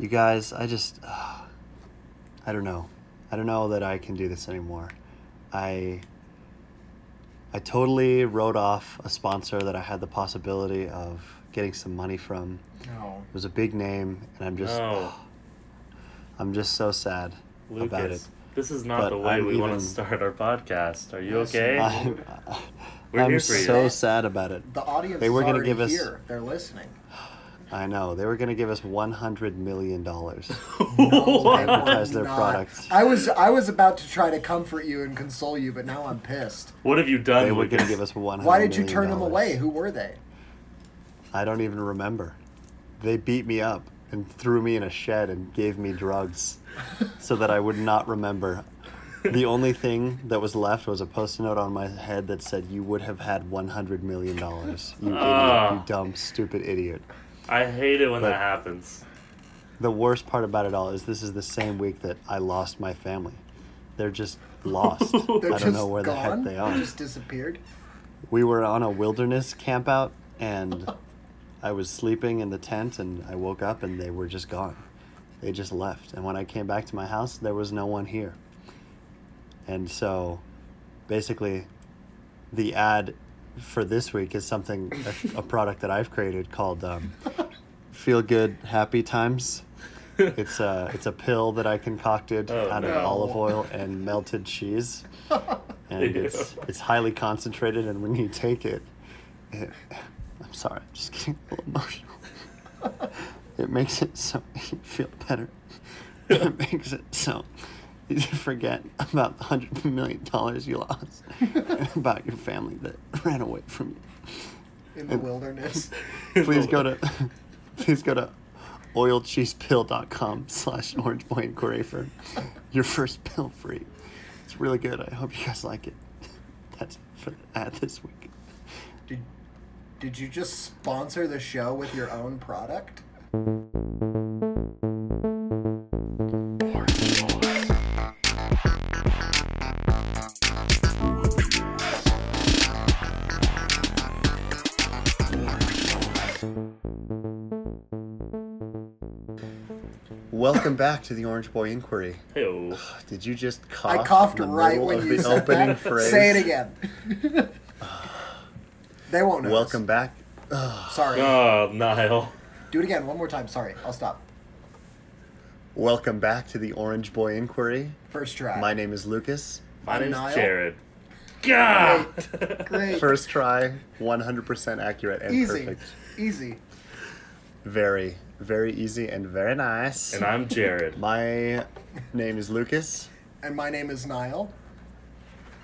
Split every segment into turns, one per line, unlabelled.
You guys, I just. I don't know. I don't know that I can do this anymore. I. I totally wrote off a sponsor that I had the possibility of getting some money from.
No.
It was a big name, and I'm just.
No.
I'm just so sad about it.
This is not
But
the way
I'm
we want to start our podcast. Are you okay?
I'm,
We're
I'm
here for you.
so sad about it.
The audience
They
is
were gonna
already
give us-
here. They're listening.
I know they were going to give us 100 million dollars.
No, they
Advertise their
not.
products.
I was I was about to try to comfort you and console you, but now I'm pissed.
What have you done?
They were going to give us 100.
Why did you turn them away? Who were they?
I don't even remember. They beat me up and threw me in a shed and gave me drugs so that I would not remember. The only thing that was left was a post-it note on my head that said, "You would have had 100 million dollars. You idiot,
Ah.
you dumb, stupid idiot."
I hate it when
But-
that happens.
The worst part about it all is this is the same week that I lost my family. They're just lost.
They're
I don't know where the heck they are.
They Just disappeared.
we were on a wilderness camp out and I was sleeping in the tent and I woke up and they were just gone. They just left. And when I came back to my house, there was no one here. And so basically the ad for this week is something a, a product that I've created called um, Feel Good Happy Times. It's a it's a pill that I concocted
Oh,
out
no.
of olive oil and melted cheese and
Ew.
it's it's highly concentrated and when you take it, it i'm sorry i'm just getting a little emotional it makes it so you feel better it makes it so you forget about the hundred million dollars you lost and about your family that ran away from you?
In the wilderness.
please go to please go to oilcheesepill.com slash orange boy inquiry for your first pill free. It's really good. I hope you guys like it. That's it for the ad this week.
Did, did you just sponsor the show with your own product?
Welcome back to the orange boy inquiry
Ew.
did you just cough
I coughed
in the
right when
of
you
the
said
opening
that.
phrase
Say it again. they won't know.
welcome back
Sorry.
Oh, Niall.
Do it again one more time. Sorry. I'll stop.
welcome back to the orange boy inquiry
First try.
my name is lucas
My
I'm
name's
Niall.
Jared. God.
Great.
first try 100% accurate and
Easy.
perfect
Easy.
very very easy and very nice
And I'm Jared.
My name is Lucas,
And my name is Niall.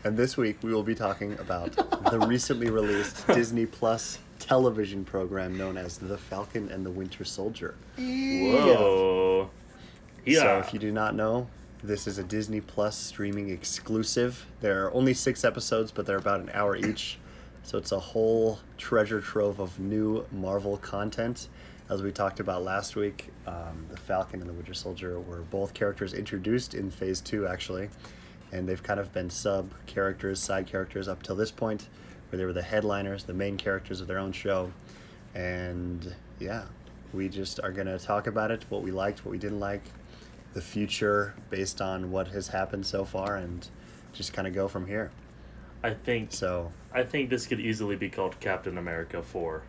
and this week we will be talking about the recently released Disney Plus television program known as The Falcon and the Winter Soldier.
Whoa. Yeah.
So, if you do not know, this is a Disney Plus streaming exclusive. There are only six episodes, but they're about an hour each. So, it's a whole treasure trove of new Marvel content. As we talked about last week, um, the Falcon and the Winter Soldier were both characters introduced in Phase 2, actually. And they've kind of been sub characters, side characters up till this point, where they were the headliners, the main characters of their own show. And yeah, we just are going to talk about it, what we liked, what we didn't like, the future based on what has happened so far, and just kind of go from here.
I think
So,
I think this could easily be called Captain America 4.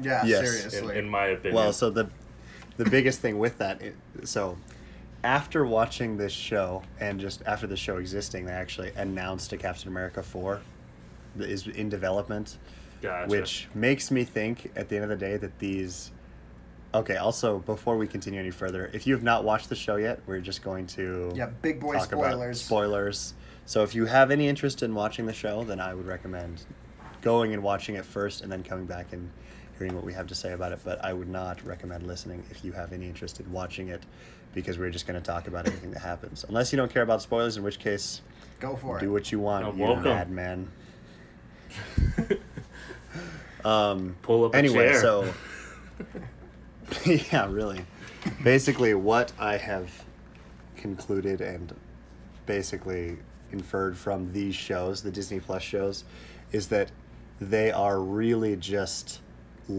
Yeah,
Yes.
Seriously.
in my opinion.
well, so the the biggest thing with that, i- so after watching this show and just after the show existing, they actually announced a Captain America 4 that is in development.
Gotcha.
which makes me think at the end of the day that these okay also before we continue any further if you have not watched the show yet we're just going to
yeah, big boy
talk about
spoilers.
spoilers so if you have any interest in watching the show then i would recommend going and watching it first and then coming back and hearing what we have to say about it but i would not recommend listening if you have any interest in watching it because we're just going to talk about everything that happens unless you don't care about spoilers in which case
Go for
do
it.
Do what you want
You're
you
welcome.
madman um
Pull up a
anyway,
chair.
so yeah, really. Basically, what I have concluded and basically inferred from these shows, the Disney Plus shows, is that they are really just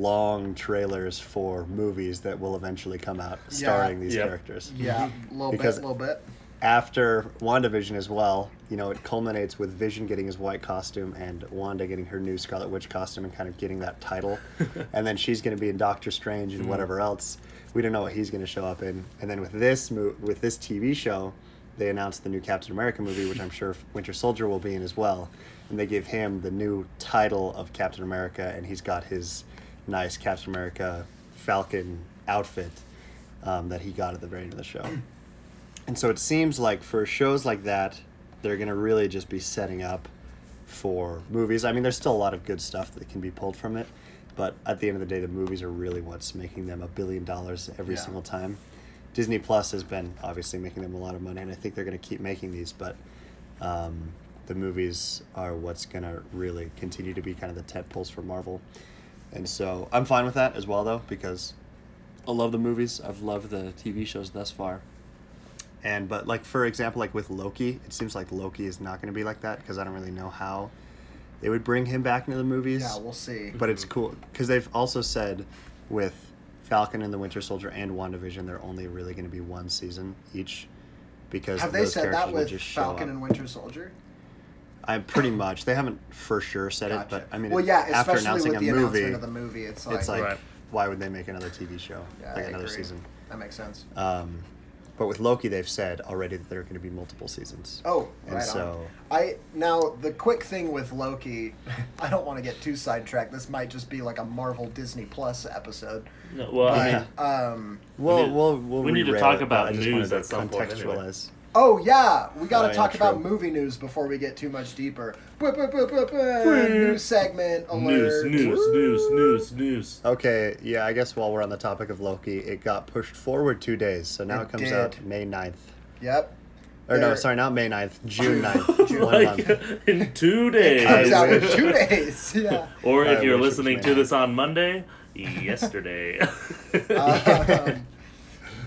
long trailers for movies that will eventually come out starring these
Yep.
characters.
Yeah, a little
Because-
bit, a little bit.
After WandaVision as well, you know, it culminates with Vision getting his white costume and Wanda getting her new Scarlet Witch costume and kind of getting that title. and then she's going to be in Doctor Strange and mm. whatever else. We don't know what he's going to show up in. And then with this mo- with this TV show, they announced the new Captain America movie, which I'm sure Winter Soldier will be in as well. And they give him the new title of Captain America, and he's got his nice Captain America Falcon outfit um, that he got at the very end of the show. And so it seems like for shows like that, they're going to really just be setting up for movies. I mean, there's still a lot of good stuff that can be pulled from it, but at the end of the day, the movies are really what's making them a billion dollars every
Yeah.
single time. Disney Plus has been obviously making them a lot of money, and I think they're going to keep making these, but um, the movies are what's going to really continue to be kind of the tent poles for Marvel. And so I'm fine with that as well, though, because I love the movies. I've loved the TV shows thus far. And but like for example, like with Loki, it seems like Loki is not going to be like that because I don't really know how they would bring him back into the movies.
Yeah, we'll see.
But it's cool because they've also said with Falcon and the Winter Soldier and WandaVision, they're only really going to be one season each because
Have they said that with Falcon and Winter Soldier?
I pretty much they haven't for sure said it, but I mean,
well, yeah,
after
especially
announcing
with the
a movie,
announcement of the movie, it's like,
it's like
Right.
why would they make another TV show
yeah,
like
I
another
agree.
season?
That makes sense.
Um, but with Loki, they've said already that there are going to be multiple seasons.
Oh,
and
right
so
on. I now the quick thing with Loki, I don't want to get too sidetracked. This might just be like a Marvel Disney Plus episode.
No, well, I mean,
um,
we'll
need-
we'll we'll
we need to talk
it,
about
I just
news at some point anyway.
Contextualize.
oh yeah, we got to
Oh, yeah,
talk about movie news before we get too much deeper. Blah. New segment
news,
alert.
news, news, news, news. news.
Okay, yeah, I guess while we're on the topic of Loki, it got pushed forward two days, so now
It
it, comes
did.
out May 9th.
Yep.
Or no, sorry, not May 9th, June 9th.
June
Like
month.
in two
It
days.
comes out in two days. Yeah.
Or if
I
you're
wish it was
listening to this on Monday, yesterday.
Um,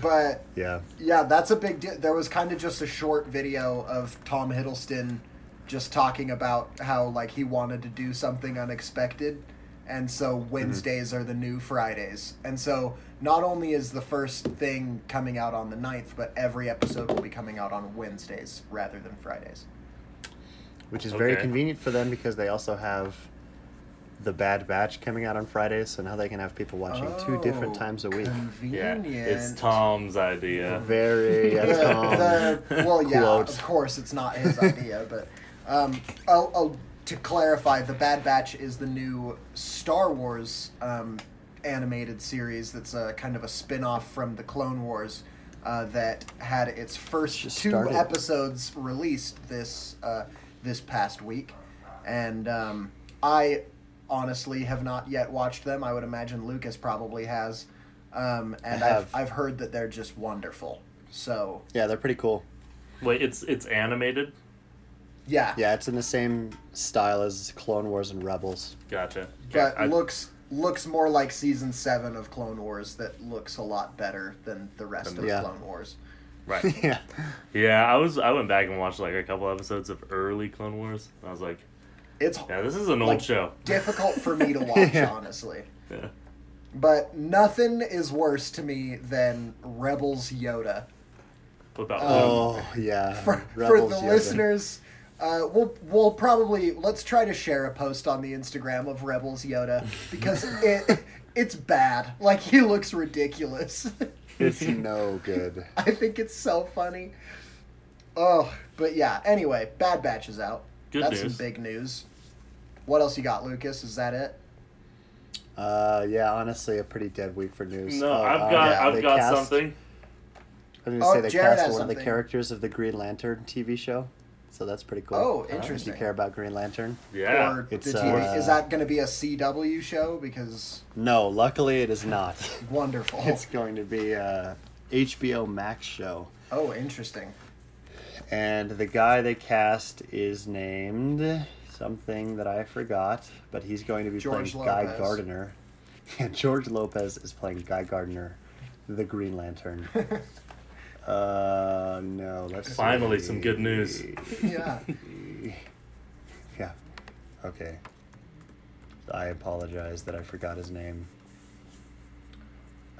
but
Yeah.
Yeah, that's a big deal. There was kind of just a short video of Tom Hiddleston just talking about how like he wanted to do something unexpected, and so mm-hmm. Wednesdays are the new Fridays. And so not only is the first thing coming out on the 9th, but every episode will be coming out on Wednesdays rather than Fridays.
Which is very convenient for them because they also have The Bad Batch coming out on Fridays, so now they can have people watching two different
Oh,
times a week.
yeah, it's Tom's idea.
Very, yeah,
the,
Tom.
the- well, yeah,
Quote.
of course, it's not his idea, but um, I'll, I'll, to clarify, the Bad Batch is the new Star Wars um, animated series that's a kind of a spin-off from the Clone Wars uh, that had its first
Just
two
started.
episodes released this uh, this past week, and um, I honestly have not yet watched them. I would imagine Lucas probably has. Um, and
I
I've. I've heard that they're just wonderful. So
Yeah, they're pretty cool.
Wait, it's it's animated.
yeah,
Yeah, it's in the same style as Clone Wars and Rebels.
Gotcha.
but
I-
looks looks more like season seven of Clone Wars. That looks a lot better than the rest of
Yeah.
Clone Wars.
right.
yeah.
Yeah, I was. I went back and watched like a couple episodes of early Clone Wars. I was like,
It's
yeah, this is an old show.
difficult for me to watch,
Yeah.
honestly.
Yeah.
But nothing is worse to me than Rebels Yoda.
What about
Oh, yeah.
for, for the
yeah,
listeners, uh, we'll we'll probably let's try to share a post on the Instagram of Rebels Yoda because it it's bad. Like he looks ridiculous.
It's no good.
I think it's so funny. Oh, but yeah. Anyway, Bad Batch is out.
Good
That's
news.
some big news. What else you got, Lucas? Is that it?
Uh, yeah, honestly, a pretty dead week for news.
No,
Oh,
I've
uh,
got
yeah,
I've got
cast-
something.
I was gonna
Oh,
say they
Jared
cast
has
one of the characters of the Green Lantern TV show, so that's pretty cool.
Oh, interesting.
If
interesting.
you care about Green Lantern?
Yeah.
Or
It's,
the TV.
uh,
is that going to be a CW show? Because
No, luckily it is not.
wonderful.
it's going to be a HBO Max show,
oh, interesting.
And the guy they cast is named something that I forgot, but he's going to be
George
playing Guy
Lopez.
Gardner. Yeah, George Lopez is playing Guy Gardner, the Green Lantern. uh, no, let's
Finally,
see.
some good news.
Yeah.
Yeah. Okay. I apologize that I forgot his name.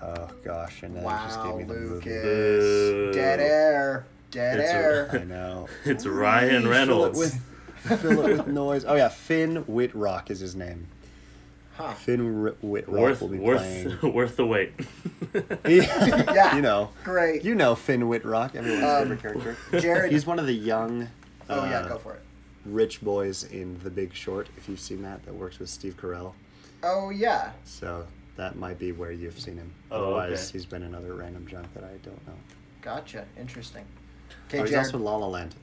Oh gosh, and then it just gave
Wow,
me the movie.
Lucas.
Boo.
Dead air. Dead
It's
air.
I know.
It's Ryan
Fill it
Reynolds.
with, fill it with noise. Oh yeah, Finn Wittrock is his name.
Huh.
Finn R- Wittrock
worth
will be
worth
playing.
worth the wait.
yeah.
Yeah.
you know,
Great.
you know Finn Wittrock, everyone's
Um,
favorite character.
Jared.
He's one of the young,
oh yeah,
uh,
go for it.
rich boys in The Big Short. If you've seen that, that works with Steve Carell.
Oh yeah.
So that might be where you've seen him.
Oh,
Otherwise,
okay.
he's been another random junk that I don't know.
Gotcha. Interesting.
Oh,
Okay,
he's
Jared.
also in La La Land.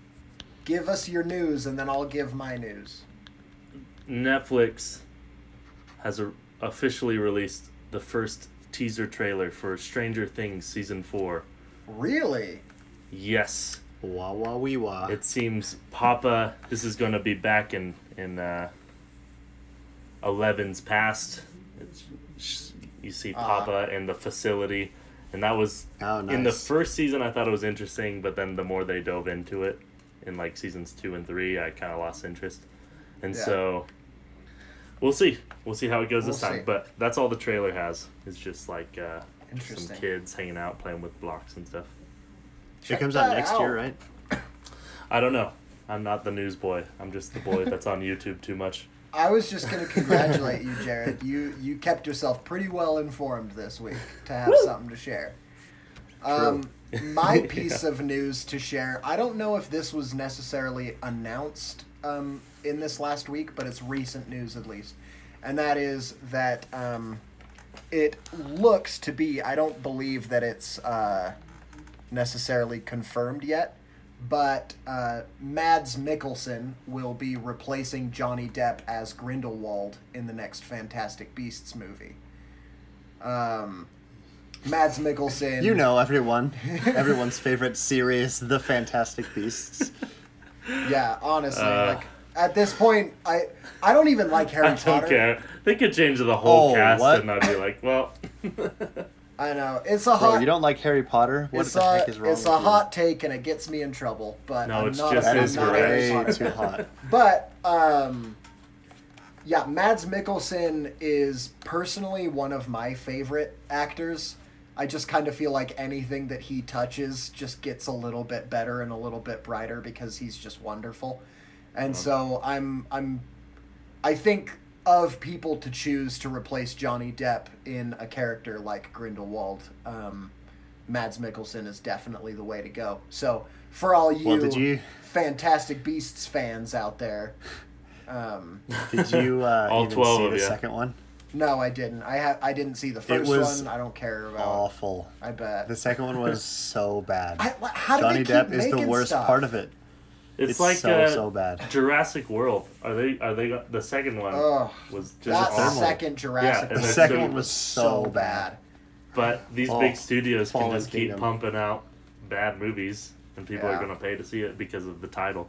give us your news, and then I'll give my news.
Netflix has a, officially released the first teaser trailer for Stranger Things season four.
Really?
Yes,
Wah wah wee wah.
it seems Papa. This is going to be back in in uh, Eleven's past. It's you see
Uh-huh.
Papa in the facility, and that was
oh, nice.
in the first season. I thought it was interesting, but then the more they dove into it, in like seasons two and three, I kind of lost interest, and
Yeah.
so we'll see. We'll see how it goes this
We'll
time.
see.
But that's all the trailer has. It's just like uh, some kids hanging out playing with blocks and stuff.
it comes out
that
next year, right?
I don't know. I'm not the news boy. I'm just the boy that's on YouTube too much.
I was just gonna congratulate you, Jared. You you kept yourself pretty well informed this week to have something to share. Um, my
Yeah.
piece of news to share. I don't know if this was necessarily announced um, in this last week, but it's recent news at least, and that is that um, it looks to be. I don't believe that it's uh, necessarily confirmed yet, but uh, Mads Mikkelsen will be replacing Johnny Depp as Grindelwald in the next Fantastic Beasts movie. Um, Mads Mikkelsen.
You know, everyone, everyone's favorite series, The Fantastic Beasts.
Yeah, honestly,
Uh.
like at this point, I I don't even like Harry
I don't
Potter.
care. They could change the whole
Oh,
cast,
what?
and I'd be like, well.
I know it's a
Bro,
hot.
you don't like Harry Potter? What the
a
heck is wrong
it's
with
a
you?
hot take and it gets me in trouble. But
No,
I'm
it's
not
just
I'm
is
not. Harry
way
Potter
too hot.
But um, yeah, Mads Mikkelsen is personally one of my favorite actors. I just kind of feel like anything that he touches just gets a little bit better and a little bit brighter because he's just wonderful. And so I'm I'm I think of people to choose to replace Johnny Depp in a character like Grindelwald, um, Mads Mikkelsen is definitely the way to go. So for all you,
Well, did you-
Fantastic Beasts fans out there, um,
Did you uh,
All
even
12
see
of
the
ya.
second one?
no, I didn't. I ha- I didn't see the first
was
one. I don't care about.
Awful.
I bet.
The second one was so bad.
I, how do
Johnny
they keep
Depp is the worst
stuff?
part of it.
It's,
It's
like
so,
uh,
so bad.
Jurassic World. Are they? Are they? The second one
Ugh,
was just
that
awful.
second Jurassic.
Yeah,
The second
so-
one was so bad.
But these
Oh,
big studios can
Fallen
just keep
Kingdom.
pumping out bad movies, and people
Yeah.
are gonna pay to see it because of the title.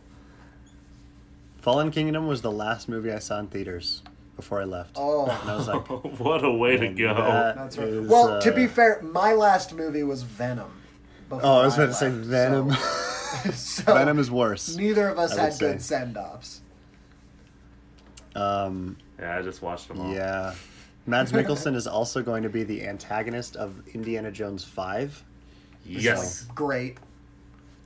Fallen Kingdom was the last movie I saw in theaters before I left.
Oh.
And I was like,
what a way to go!
that
That's right.
is,
well, to be
uh,
fair, my last movie was Venom.
Oh, I was about to say Venom.
So, so
Venom is worse.
neither of us
I
had good send offs.
Um,
yeah, I just watched them all.
yeah. Mads Mikkelsen is also going to be the antagonist of Indiana Jones 5.
Yes.
Great.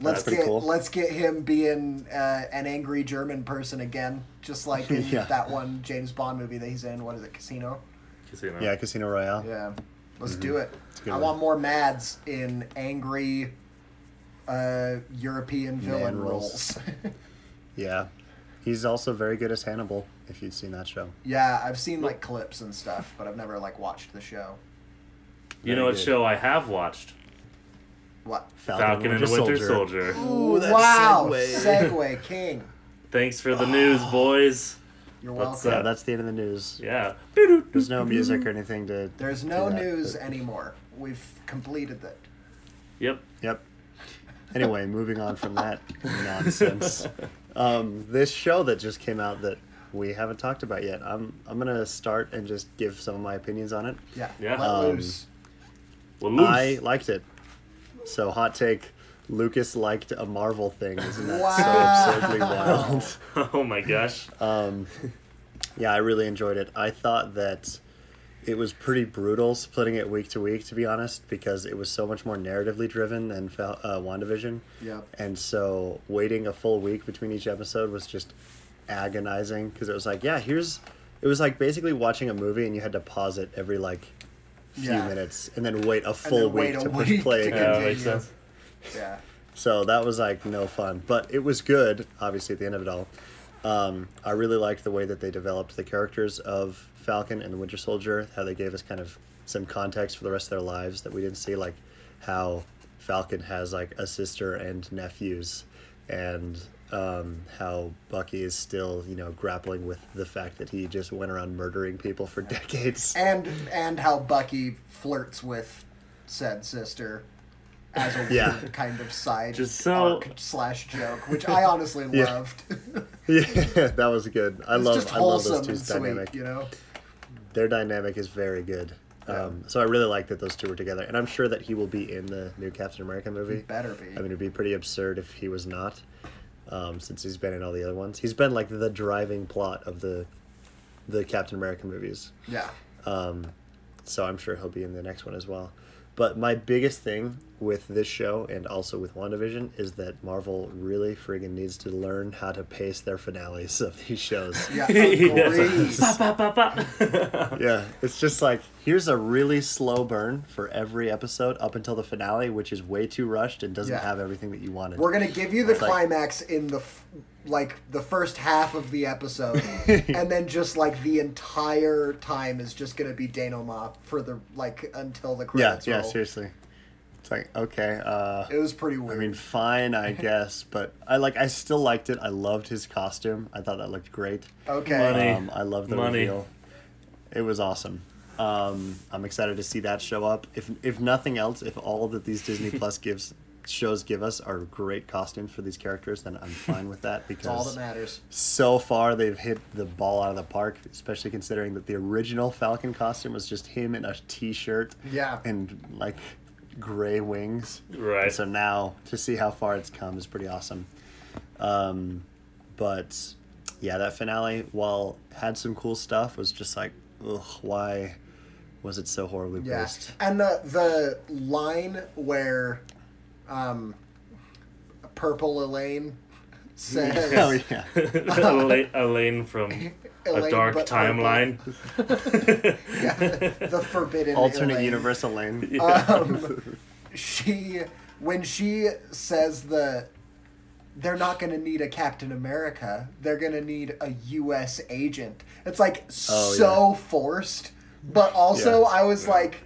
Let's get
cool.
let's get him being uh, an angry German person again, just like in
Yeah.
that one James Bond movie that he's in. What is it, Casino?
Casino.
Yeah, Casino Royale.
Yeah, let's do it. I
one.
want more Mads in angry uh, European villain
Man roles.
roles.
Yeah. He's also very good as Hannibal, if you've seen that show.
yeah, I've seen like clips and stuff, but I've never like watched the show.
You know what
good.
show I have watched?
What?
Falcon, and the Winter Soldier.
Ooh, that
wow,
segue.
segue king.
Thanks for the news, boys.
You're
Let's,
welcome.
Yeah,
uh,
that's the end of the news.
Yeah.
There's no music or anything to.
There's no
that,
news
but-
anymore. We've completed that.
Yep.
Yep. Anyway, moving on from that nonsense. Um, this show that just came out that we haven't talked about yet. I'm I'm gonna start and just give some of my opinions on it.
Yeah.
Yeah.
Um,
loose.
Well, loose.
I liked it. So hot take. Lucas liked a Marvel thing. Isn't that
Wow.
so absurdly wild?
oh my gosh.
Um, yeah, I really enjoyed it. I thought that it was pretty brutal splitting it week to week, to be honest, because it was so much more narratively driven than Fal- uh, WandaVision.
Yep.
And so waiting a full week between each episode was just agonizing because it was like, yeah, here's. It was like basically watching a movie and you had to pause it every like few
Yeah.
minutes and then wait a full
wait
week
a
to push
week
play
to
again.
Yeah, makes sense.
Yeah.
So that was like no fun, but it was good. Obviously, at the end of it all, um, I really liked the way that they developed the characters of Falcon and the Winter Soldier. How they gave us kind of some context for the rest of their lives that we didn't see, like how Falcon has like a sister and nephews, and um, how Bucky is still you know grappling with the fact that he just went around murdering people for decades.
And and how Bucky flirts with said sister as a
Yeah.
weird kind of side
Just so-
arc slash joke, which I honestly
Yeah.
loved.
yeah, that was good. I
it's
love
just
I love
wholesome
those
and
two's
sweet,
dynamic.
you know.
Their dynamic is very good.
Yeah.
Um, so I really like that those two were together, and I'm sure that he will be in the new Captain America
He
movie.
better be.
I mean, it'd be pretty absurd if he was not, um, since he's been in all the other ones. He's been like the driving plot of the the Captain America movies.
yeah.
Um, so I'm sure he'll be in the next one as well. But my biggest thing with this show and also with WandaVision is that Marvel really friggin' needs to learn how to pace their finales of these shows.
Yeah.
Yeah, it's just like here's a really slow burn for every episode up until the finale, which is way too rushed and doesn't
Yeah.
have everything that you wanted.
We're gonna give you the
It's like-
climax in the f- like the first half of the episode, and then just like the entire time is just gonna be denouement for the like until the
yeah,
credits
yeah,
roll.
seriously. It's like okay, uh,
It was pretty weird.
I mean, fine, I guess, but I like I still liked it. I loved his costume. I thought that looked great.
okay.
Money.
Um, I love the
Money.
reveal. It was awesome. Um, I'm excited to see that show up. If if nothing else, if all that these Disney Plus gives shows give us are great costumes for these characters, then I'm fine with that
It's all
because
that matters.
so far they've hit the ball out of the park. Especially considering that the original Falcon costume was just him in a t-shirt
Yeah.
and like gray wings.
Right.
So now to see how far it's come is pretty awesome. Um, but yeah, that finale, while had some cool stuff, was just like, ugh, why was it so horribly
Yeah.
paced?
And the the line where um Purple Elaine says
Oh yeah,
Elaine, Elaine from a dark timeline.
yeah, the forbidden
alternate
Elaine.
universe Elaine.
um, she when she says the they're not going to need a Captain America. They're going to need a U.S. agent. It's like
Oh,
so forced, but also
Yeah.
I was like,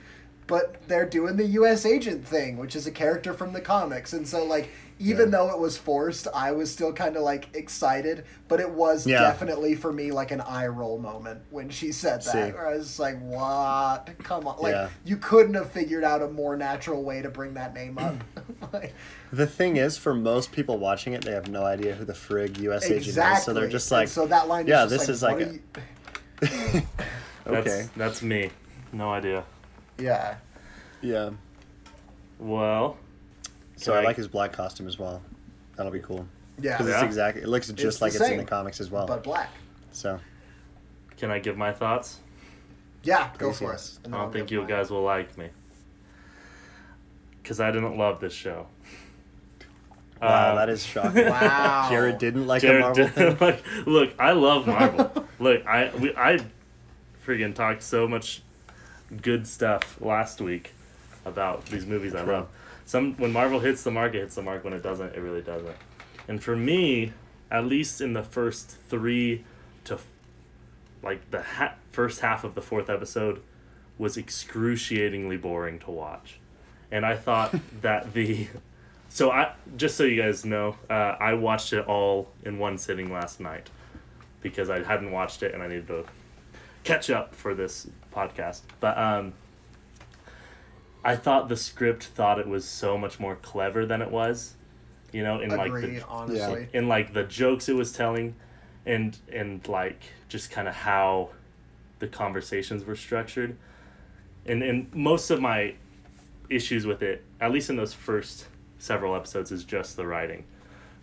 but they're doing the U.S. agent thing, which is a character from the comics, and so like even
Yeah.
though it was forced, I was still kind of like excited, but it was
Yeah.
definitely for me like an eye roll moment when she said that.
See.
Where I was like, what? Come on, like
Yeah.
you couldn't have figured out a more natural way to bring that name up. like,
The thing is, for most people watching it, they have no idea who the frig U.S. agent is, so they're just
And
like,
so that line.
yeah,
is just
this
like,
is like a-
you-
That's,
okay,
that's me. No idea.
Yeah.
yeah.
Well,
So I
I-
like his black costume as well. That'll be cool.
Yeah,
Because it's
Yeah.
exactly, it looks just
the
like it's in the comics as well.
but black.
so
can I give my thoughts?
Yeah, go
Please,
for
yes.
it.
I
And then
don't
I'll
think
give
you
mine.
guys will like me. Because I didn't love this show.
wow,
Um,
that is shocking.
Wow.
Jared didn't like
Jared
a Marvel
didn't
thing.
like. Look, I love Marvel. look, I we I freaking talked so much good stuff last week about these movies I love. Some when Marvel hits the mark, it hits the mark. When it doesn't, it really doesn't. And for me, at least in the first three to like the ha- first half of the fourth episode was excruciatingly boring to watch. And I thought that the so I just so you guys know, uh, I watched it all in one sitting last night because I hadn't watched it and I needed to catch up for this podcast. But um, I thought the script thought it was so much more clever than it was, you know, in like the in like the jokes it was telling, and and like just kind of how the conversations were structured, and and most of my issues with it, at least in those first several episodes, is just the writing,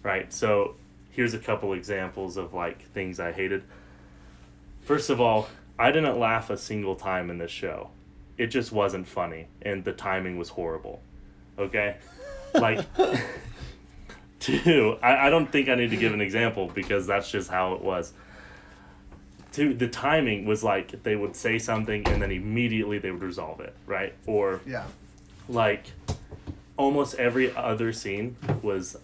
right? So here's a couple examples of like things I hated. First of all, I didn't laugh a single time in this show. It just wasn't funny, and the timing was horrible. Okay? Like, two, I, I don't think I need to give an example because that's just how it was. Two, the timing was like they would say something and then immediately they would resolve it, right? Or
Yeah.
like almost every other scene was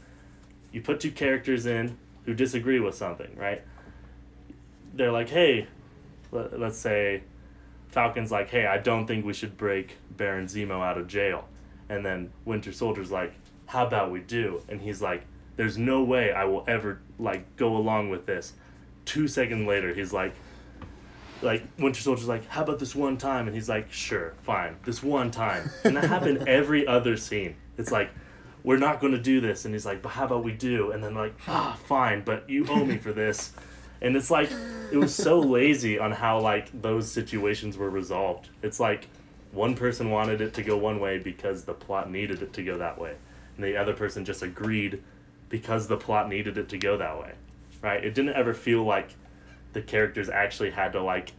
you put two characters in who disagree with something, right? They're like, hey, let, let's say Falcon's like, hey, I don't think we should break Baron Zemo out of jail. And then Winter Soldier's like, how about we do? And he's like, there's no way I will ever like go along with this. Two seconds later, he's like, like Winter Soldier's like, how about this one time? And he's like, sure, fine, this one time. And that happened every other scene. It's like, we're not going to do this. And he's like, but how about we do? And then like, ah, fine, but you owe me for this. And it's like, it was so lazy on how like those situations were resolved. It's like, one person wanted it to go one way because the plot needed it to go that way, and the other person just agreed because the plot needed it to go that way, right? It didn't ever feel like the characters actually had to like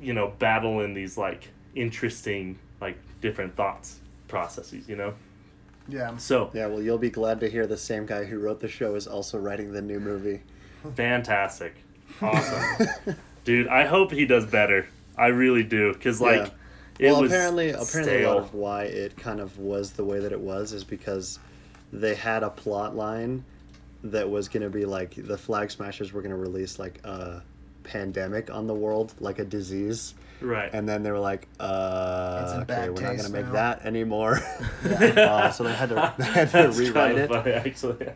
you know battle in these like interesting like different thoughts processes you know
Yeah.
so
Yeah, well, you'll be glad to hear the same guy who wrote the show is also writing the new movie.
Fantastic awesome dude i hope he does better i really do because like
Yeah.
it
well,
was
apparently, apparently, a lot of why it kind of was the way that it was is because they had a plot line that was going to be like the Flag Smashers were going to release like a pandemic on the world, like a disease,
right
and then they were like, uh, okay, we're not going to make
now."
that anymore. uh, so they had to, they had to rewrite
kinda
it.
funny, actually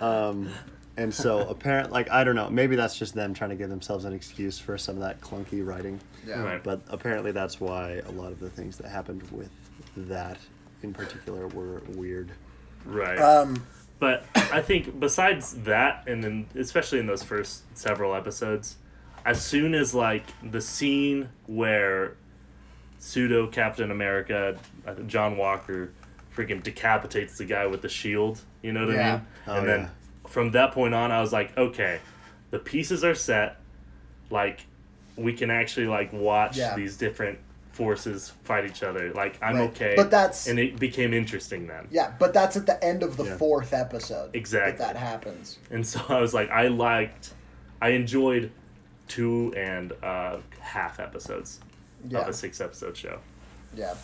Um, and so apparent, like I don't know, maybe that's just them trying to give themselves an excuse for some of that clunky writing.
Yeah.
Right.
But apparently, that's why a lot of the things that happened with that in particular were weird.
right
Um.
But I think besides that, and then especially in those first several episodes, as soon as like the scene where pseudo Captain America, uh, John Walker, freaking decapitates the guy with the shield, you know what I
Yeah.
mean?
Oh,
and then
yeah.
From that point on, I was like, okay, the pieces are set. Like, we can actually like watch
Yeah.
these different forces fight each other. Like, I'm
Right.
okay.
But that's-
and it became interesting then.
Yeah, but that's at the end of the
Yeah.
fourth episode.
Exactly.
That that happens.
And so I was like, I liked, I enjoyed two and uh, half episodes
Yeah.
of a six episode show.
Yeah,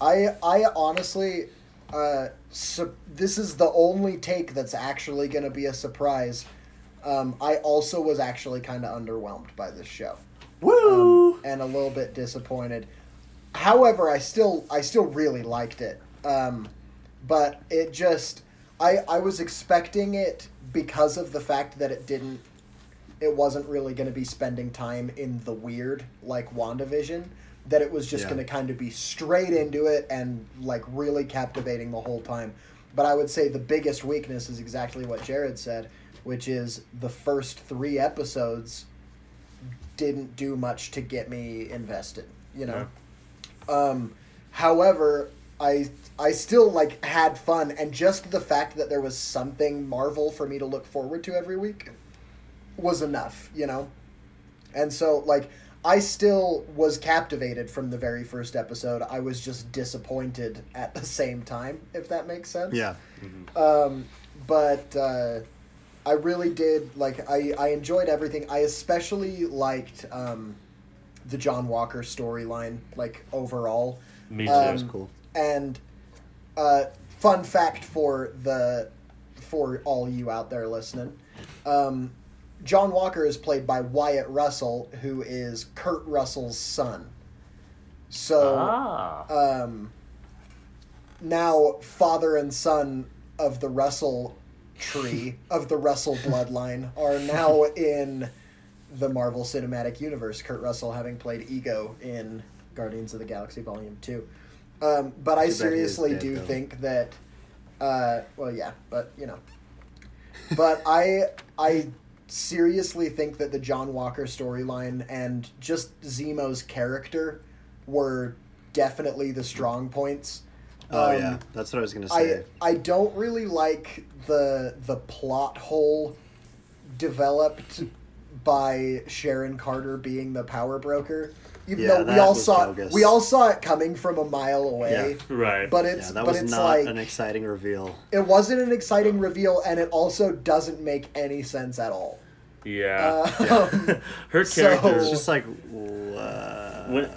I I honestly, uh, su- this is the only take that's actually going to be a surprise. Um, I also was actually kind of underwhelmed by this show,
Woo!
um, and a little bit disappointed. However, I still I still really liked it, um, but it just I I was expecting it because of the fact that it didn't it wasn't really going to be spending time in the weird like WandaVision that it was just
Yeah.
going to kind of be straight into it and like really captivating the whole time. But I would say the biggest weakness is exactly what Jared said, which is the first 3 episodes didn't do much to get me invested, you know. Um, however, I I still like had fun, and just the fact that there was something Marvel for me to look forward to every week was enough, you know. And so, like, I still was captivated from the very first episode. I was just disappointed at the same time, if that makes sense.
Yeah.
Um, but uh, I really did like. I I enjoyed everything. I especially liked um, the John Walker storyline, like overall.
Me too.
Um,
That was cool.
And uh, fun fact for the for all you out there listening, um, John Walker is played by Wyatt Russell, who is Kurt Russell's son. So
ah.
um, now father and son of the Russell tree of the Russell bloodline are now in the Marvel Cinematic Universe. Kurt Russell having played Ego in Guardians of the Galaxy Volume Two. Um, but I
Too bad he is
seriously
dead,
do
though.
think that. Uh, well, yeah, but you know. But I I seriously think that the John Walker storyline and just Zemo's character were definitely the strong points.
Oh
Um,
yeah, that's what I was gonna say.
I
say.
I don't really like the the plot hole developed by Sharon Carter being the power broker. Even
Yeah,
though we
that
all
was
saw
bogus.
we all saw it coming from a mile away. Yeah.
Right.
But it's
yeah, that
but
was
it's
not
like
an exciting reveal.
it wasn't an exciting reveal and it also doesn't make any sense at all.
yeah.
Um,
Her
so-
character
It's just like, uh,
with,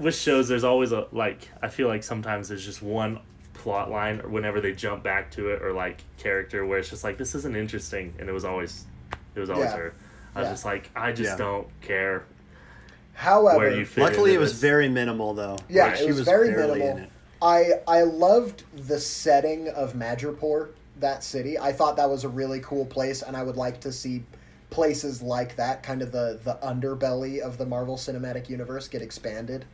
with shows there's always a like I feel like sometimes there's just one plot line or whenever they jump back to it or like character where it's just like this isn't interesting and it was always it was always
Yeah.
her. I was
Yeah.
just like I just
Yeah.
don't care
However,
where you fit
luckily, it was
this.
very minimal though.
Yeah,
Like,
it
she
was, very
barely
minimal.
in it.
I I loved the setting of Madripoor, that city. I thought that was a really cool place, and I would like to see places like that, kind of the the underbelly of the Marvel Cinematic Universe, get expanded.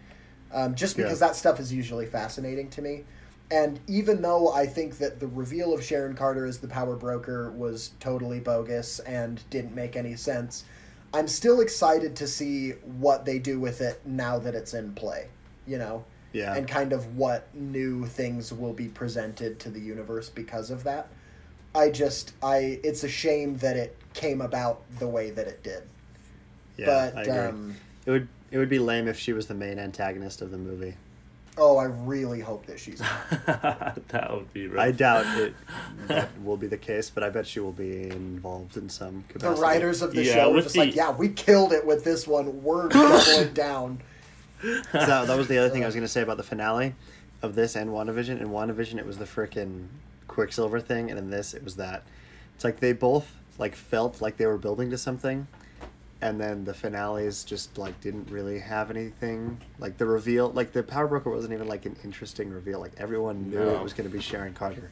Um, just because
Yeah.
that stuff is usually fascinating to me. And even though I think that the reveal of Sharon Carter as the power broker was totally bogus and didn't make any sense, I'm still excited to see what they do with it now that it's in play. You know?
Yeah.
and kind of what new things will be presented to the universe because of that. I just I it's a shame that it came about the way that it did.
yeah,
but
I agree.
um
it would it would be lame if she was the main antagonist of the movie.
Oh, I really hope that she's
that would be rough.
I doubt it that will be the case, but I bet she will be involved in some
the writers of the
Yeah,
show were just
the-
like, yeah, we killed it with this one. We're doubling down.
So that was the other thing I was uh. going to say about the finale of this and WandaVision. In WandaVision, it was the frickin' Quicksilver thing, and in this, it was that. It's like they both like felt like they were building to something, and then the finales just like didn't really have anything. Like the reveal, like the Power Broker wasn't even like an interesting reveal. Like everyone knew
No.
it was going to be Sharon Carter.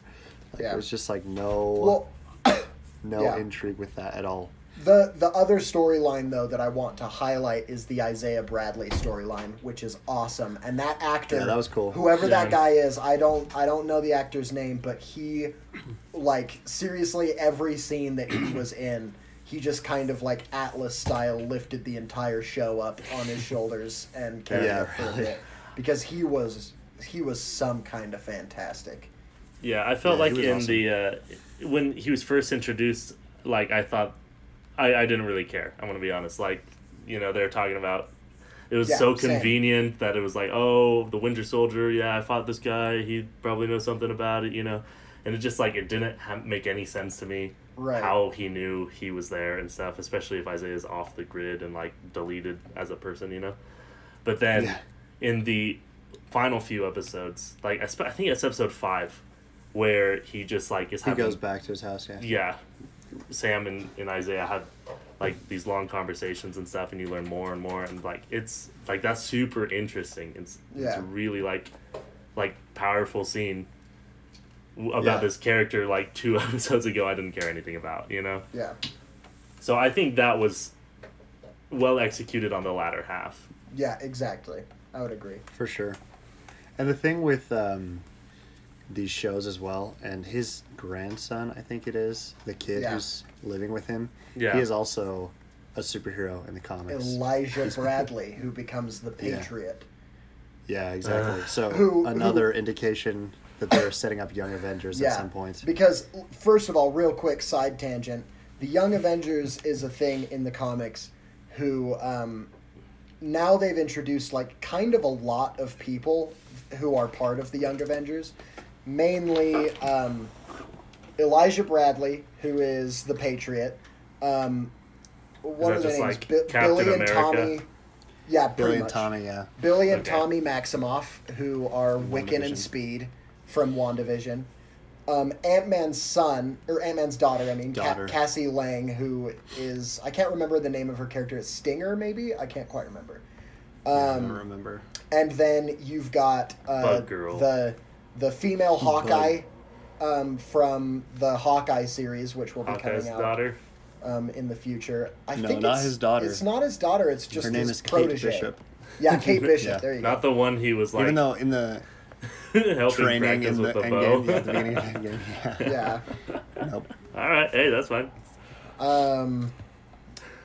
Like
Yeah.
it was just like no
Well,
no
yeah.
intrigue with that at all.
The the other storyline though that I want to highlight is the Isaiah Bradley storyline, which is awesome. And that actor,
Yeah, that was cool.
Whoever that guy is, I don't I don't know the actor's name, but he, like seriously, every scene that he was in, he just kind of like Atlas style lifted the entire show up on his shoulders and carried
Yeah,
it for a bit because he was he was some kind of fantastic.
Yeah, I felt
Yeah,
like in
awesome.
the uh, when he was first introduced, like I thought, I, I didn't really care. I'm gonna be honest. Like you know they're talking about. It was
Yeah,
so
same.
convenient that it was like, oh, the Winter Soldier. Yeah, I fought this guy. He probably knows something about it, you know. And it just like it didn't ha- make any sense to me
Right.
how he knew he was there and stuff. Especially if Isaiah's off the grid and like deleted as a person, you know. But then
Yeah.
in the final few episodes, like I, spe- I think it's episode five, where he just like is
He
having
goes back to his house. Yeah.
yeah, Sam and, and Isaiah have like these long conversations and stuff, and you learn more and more, and like it's like that's super interesting. It's
Yeah.
it's really like like powerful scene about
Yeah.
this character like two episodes ago I didn't care anything about, you know.
Yeah.
So I think that was well executed on the latter half.
Yeah, exactly. I would agree.
For sure. And the thing with um, these shows as well, and his grandson, I think it is, the kid
Yeah.
who's living with him,
Yeah.
he is also a superhero in the comics.
Elijah Bradley, who becomes the Patriot.
yeah, exactly.
Uh,
so
Who-
another indication that they're setting up Young Avengers
Yeah,
at some point.
Because first of all, real quick side tangent: the Young Avengers is a thing in the comics. Who um, now they've introduced like kind of a lot of people who are part of the Young Avengers. Mainly um, Elijah Bradley, who is the Patriot. Um, what are their
just
names?
like
Bi-
Captain
Billy and
America?
Tommy. Yeah,
Billy and
much.
Tommy, yeah.
Billy and
Okay.
Tommy Maximoff, who are Wiccan and Speed from WandaVision. Um, Ant Man's son, or Ant Man's daughter, I mean, Ca- Cassie Lang, who is, I can't remember the name of her character. It's Stinger, maybe? I can't quite remember.
Yeah, I
Um,
don't remember.
and then you've got uh,
Bug Girl.
the the female Hawkeye um, from the Hawkeye series, which will be
Hawkeye's
coming out
daughter.
um, in the future. I
No,
think
not
it's,
his daughter.
It's not his daughter. It's just
Her name
his
is Kate
protege.
Bishop.
Yeah, Kate Bishop.
Yeah.
There you go.
Not the one he was like
Even though in the
helping
training
practice
in the
with the
Endgame,
bow.
yeah, at the beginning of Endgame, yeah.
yeah.
Nope.
All right, hey, that's fine.
Um,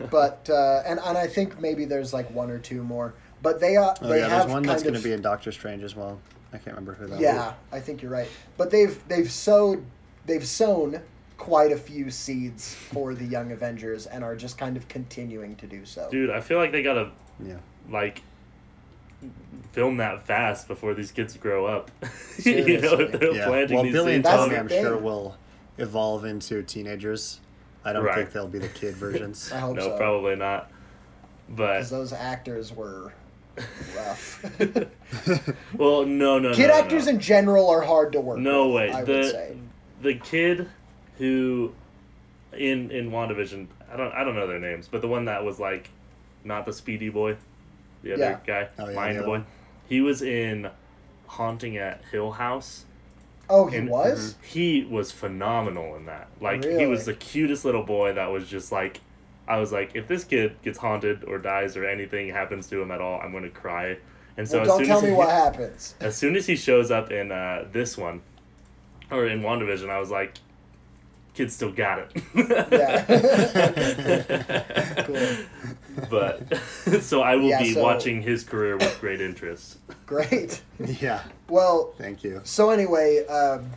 but uh, and and I think maybe there's like one or two more, but they uh,
Oh
they
yeah,
have
there's one that's going to be in Doctor Strange as well. I can't remember who that
yeah. I think you're right, but they've they've sowed they've sown quite a few seeds for the Young Avengers and are just kind of continuing to do so.
Dude, I feel like they got a
Yeah.
like film that fast before these kids grow up. you know, if
Seriously.
they're
Yeah.
planting
Well,
these
Billy and Tommy, I'm sure will evolve into teenagers. I don't
Right.
think they'll be the kid versions.
I hope
no,
so.
probably not. But
Because those actors were rough.
well, no, no, no
Kid
no,
actors
no.
in general are hard to work
No
with,
way.
I
The-
would say.
the kid who in in WandaVision, I don't I don't know their names, but the one that was like not the speedy boy, the other
Yeah.
guy,
Oh, yeah,
minor boy. He was in Haunting of Hill House.
Oh, he
and-
was?
He was phenomenal in that. Like he was the cutest little boy that was just like I was like, if this kid gets haunted or dies or anything happens to him at all, I'm gonna cry. And so
well,
as
don't
soon
tell
as
me
he,
what happens.
as soon as he shows up in uh, this one, or in WandaVision, I was like, kid still got it.
Yeah. Cool.
But so I will
Yeah,
be
so-
watching his career with great interest.
Great.
yeah.
Well,
Thank you.
so anyway, um,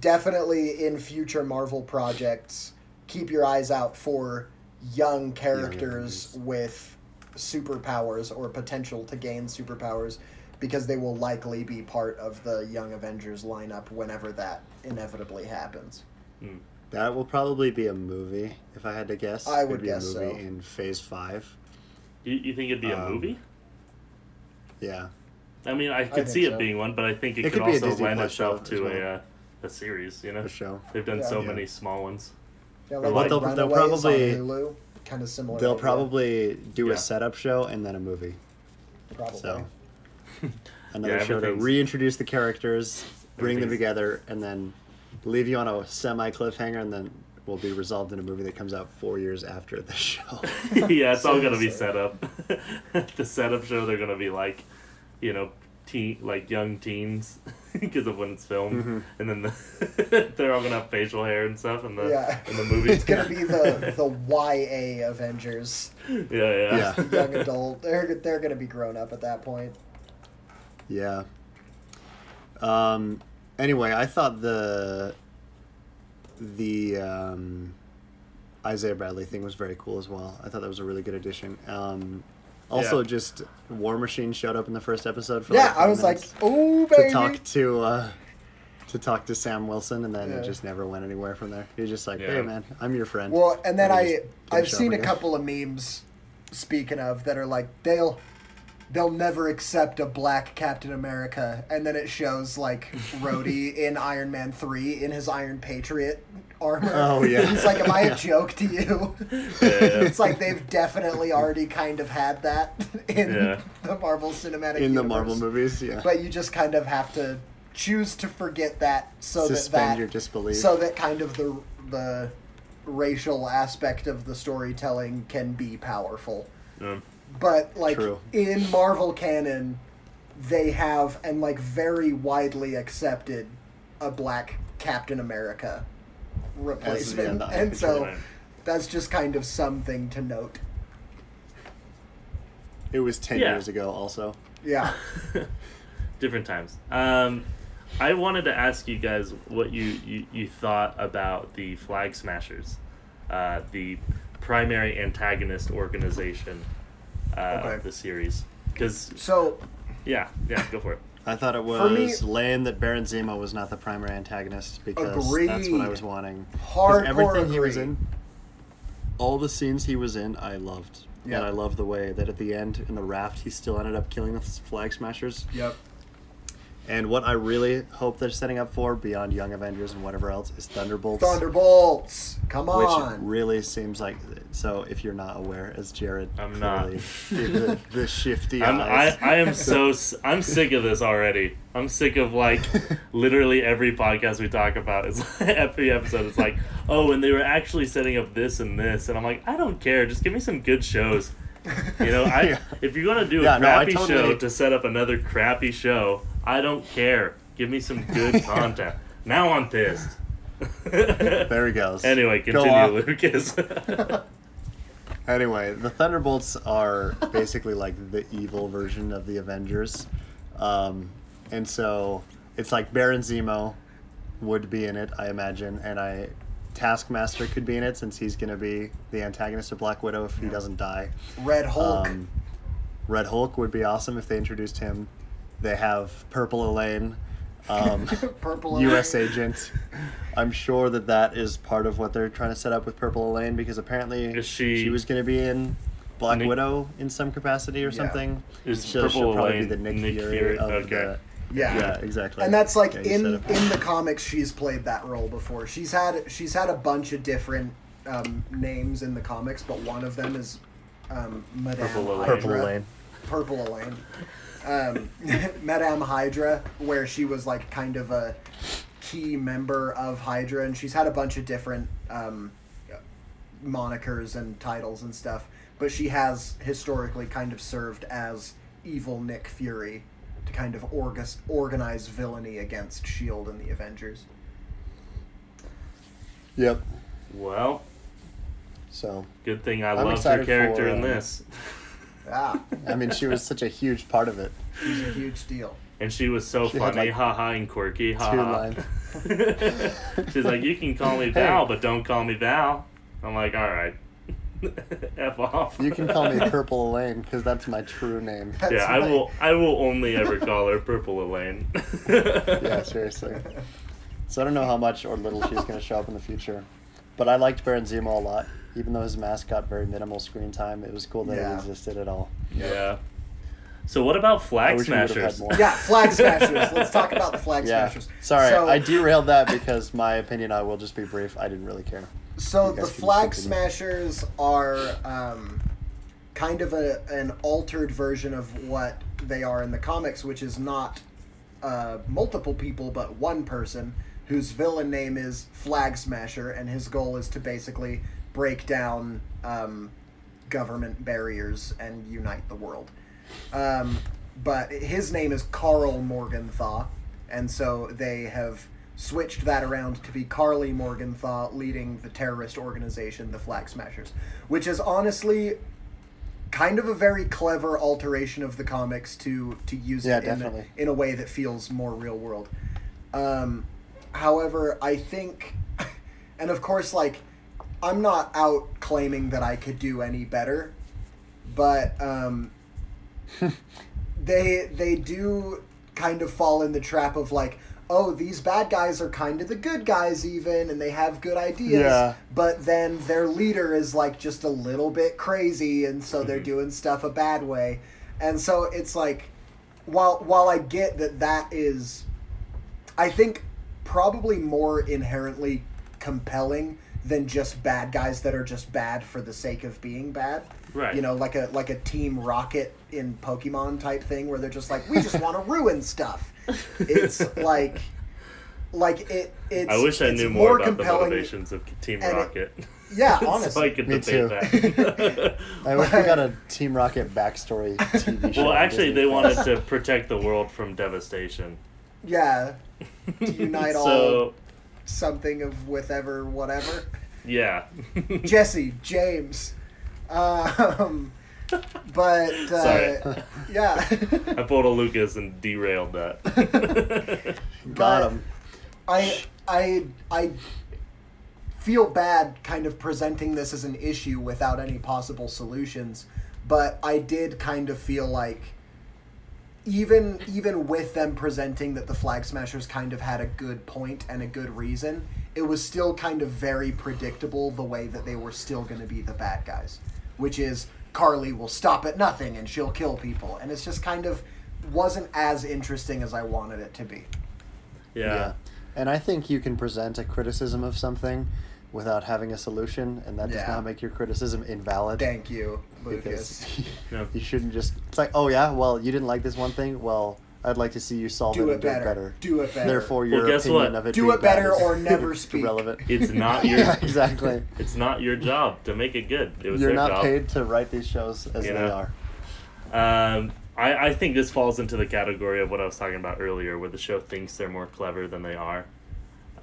definitely in future Marvel projects, keep your eyes out for young characters
Avengers.
with superpowers or potential to gain superpowers because they will likely be part of the Young Avengers lineup whenever that inevitably happens.
That will probably be a movie, if I had to guess.
I
It'd be
guess
a movie
so.
in Phase Five.
You, you think it'd be a
Um,
movie?
Yeah.
I mean, I could
think
see
so.
it being one, but I think it,
It
could,
could
also
Disney
lend itself
show as
to a
well.
uh, a series. You know,
The show.
they've done
Yeah.
so
Yeah.
many small ones.
Yeah, like,
like-
They'll- they'll probably-
Hulu, kind of similar.
They'll
idea,
probably do
Yeah.
a setup show and then a movie.
probably.
So another
Yeah,
show to reintroduce the characters, bring them together, and then leave you on a semi cliffhanger, and then will be resolved in a movie that comes out four years after the show.
yeah, it's all gonna be
Seriously.
set up. the setup show, they're gonna be like, you know, teen like young teens because of when it's filmed,
Mm-hmm.
and then the, they're all gonna have facial hair and stuff in the
Yeah.
in the movie.
It's gonna be the the YA Avengers,
yeah, yeah,
Yeah.
young adult. They're they're gonna be grown up at that point.
yeah. Um. Anyway, I thought the the um, Isaiah Bradley thing was very cool as well. I thought that was a really good addition. Um, also,
Yeah.
just War Machine showed up in the first episode. For
Yeah,
like
I was like,
minutes
oh
to talk to uh, to talk to Sam Wilson, and then
Yeah.
it just never went anywhere from there. He was just like,
Yeah.
"Hey, man, I'm your friend."
Well, and then
he
I I've seen a
again.
couple of memes. Speaking of that are like they'll they'll never accept a black Captain America, and then it shows like Rhodey in Iron Man three in his Iron Patriot armor.
Oh, yeah.
he's like, "Am I
Yeah.
a joke to you?"
Yeah, yeah.
it's like they've definitely already kind of had that in
Yeah.
the Marvel Cinematic
in the
Universe.
Marvel movies. Yeah,
But you just kind of have to choose to forget that so
suspend
that that
your disbelief.
so that kind of the the racial aspect of the storytelling can be powerful.
Um,
But like
True.
in Marvel canon, they have and like very widely accepted a black Captain America replacement,
the
and so
Right.
that's just kind of something to note.
it was ten
Yeah.
years ago. Also,
Yeah.
different times. Um, I wanted to ask you guys what you, you, you thought about the Flag Smashers, uh, the primary antagonist organization uh,
Okay.
the series. Because,
So
yeah, yeah, go for it.
I thought it
For me-
was lame that Baron Zemo was not the primary antagonist because that's what I was wanting.
hardcore
everything he was in, all the scenes he was in, I loved.
Yeah.
And I love the way that at the end in the raft, he still ended up killing the flag smashers.
Yep.
And what I really hope they're setting up for beyond Young Avengers and whatever else is Thunderbolts.
Thunderbolts. Come on!
Which really seems like so. If you're not aware, as Jared,
I'm not.
clearly gave the, the shifty
I'm, I,
eyes.
I am so s- I'm sick of this already. I'm sick of like literally every podcast we talk about is every episode is like, oh, and they were actually setting up this and this, and I'm like, I don't care. Just give me some good shows. You know, I
Yeah.
if you're gonna do a
Yeah, no, I
crappy show to set up another crappy show, I don't care. Give me some good content. Now I'm pissed.
there he goes.
Anyway, continue,
off.
Lucas.
Anyway, the Thunderbolts are basically like the evil version of the Avengers. Um, and so it's like Baron Zemo would be in it, I imagine, and I Taskmaster could be in it since he's going to be the antagonist of Black Widow if he doesn't die.
Red Hulk.
Um, Red Hulk would be awesome if they introduced him. They have Purple Elaine, um,
Purple
U.S.
Elaine.
agent. I'm sure that that is part of what they're trying to set up with Purple Elaine because apparently
Is she-
was going to be in Black
Nick-
Widow in some capacity or
Yeah.
something.
Is
She'll,
Purple
she'll probably
Elaine
be the Nick,
Nick
Fury,
Fury?
of
Okay.
the.
Yeah.
Yeah, exactly.
and that's like
Yeah,
in in the comics she's played that role before she's had she's had a bunch of different um, names in the comics but one of them is um, madame
Purple Elaine.
Purple Elaine.
purple elaine um, madame hydra where she was like kind of a key member of hydra and she's had a bunch of different um, monikers and titles and stuff but she has historically kind of served as evil nick fury to kind of orgas- organize villainy against shield and the avengers
Yep.
Well,
So,
good thing I
I'm
loved her character
for,
in
um,
this.
ah
I mean, she was such a huge part of it.
she's a huge deal
And she was so
She
funny,
like,
haha, and quirky,
Two
haha.
lines.
She's like, you can call me Val, but don't call me Val. I'm like, all right, f off.
You can call me Purple Elaine because that's my true name.
That's
yeah, I
right.
will. I will only ever call her Purple Elaine.
Yeah, seriously. So I don't know how much or little she's going to show up in the future. But I liked Baron Zemo a lot. Even though his mask got very minimal screen time, it was cool that
Yeah.
it existed at all.
Yeah. So what about Flag
wish we would have
Smashers?
yeah flag smashers let's talk about the flag
Yeah.
smashers
Sorry,
so,
I derailed that because my opinion, I will just be brief. I didn't really care.
So the flag smashers are um, kind of a, an altered version of what they are in the comics, which is not uh, multiple people but one person whose villain name is Flag Smasher, and his goal is to basically break down um, government barriers and unite the world. Um, but his name is Karl Morgenthau, and so they have switched that around to be Karli Morgenthau leading the terrorist organization, the Flag Smashers, which is honestly kind of a very clever alteration of the comics to to use
Yeah,
it in a, in a way that feels more real world. Um, however, I think, and of course, like I'm not out claiming that I could do any better, but um, they they do kind of fall in the trap of like oh these bad guys are kind of the good guys even and they have good ideas
Yeah.
but then their leader is like just a little bit crazy and so they're doing stuff a bad way and so it's like while while I get that that is I think probably more inherently compelling than just bad guys that are just bad for the sake of being bad.
Right.
You know, like a like a Team Rocket in Pokemon type thing where they're just like, we just want to ruin stuff. It's like, like it. It's.
I wish I
it's
knew more, about the motivations of Team
and it-
Rocket.
Yeah,
so I
honestly.
could
Me
debate
too.
that.
I wish we got a Team Rocket backstory TV show.
well, actually,
Disney
they wanted to protect the world from devastation.
yeah. To unite all
so,
something of whatever, whatever.
yeah.
Jessie James. Um, but uh,
Sorry.
yeah,
I pulled a Lucas and derailed that.
Got
but-
him.
I I I feel bad kind of presenting this as an issue without any possible solutions, but I did kind of feel like even even with them presenting that the flag smashers kind of had a good point and a good reason, it was still kind of very predictable the way that they were still going to be the bad guys, which is Karli will stop at nothing and she'll kill people, and it's just kind of wasn't as interesting as I wanted it to be.
Yeah.
And I think you can present a criticism of something without having a solution, and that does
Yeah.
not make your criticism invalid.
Thank you,
because
Lucas.
Yeah.
you shouldn't just. It's like, oh yeah, well you didn't like this one thing. Well, I'd like to see you solve
Do
it
it
and do
better.
it better.
Do it better.
Therefore, your
guess
opinion
what?
of it
Do
being
it better
bad is
or never speak.
irrelevant.
It's not your.
yeah, exactly.
It's not your job to make it good. It was
You're
their
not
job.
paid to write these shows as
You
they
know?
are.
Um, I, I think this falls into the category of what I was talking about earlier, where the show thinks they're more clever than they are,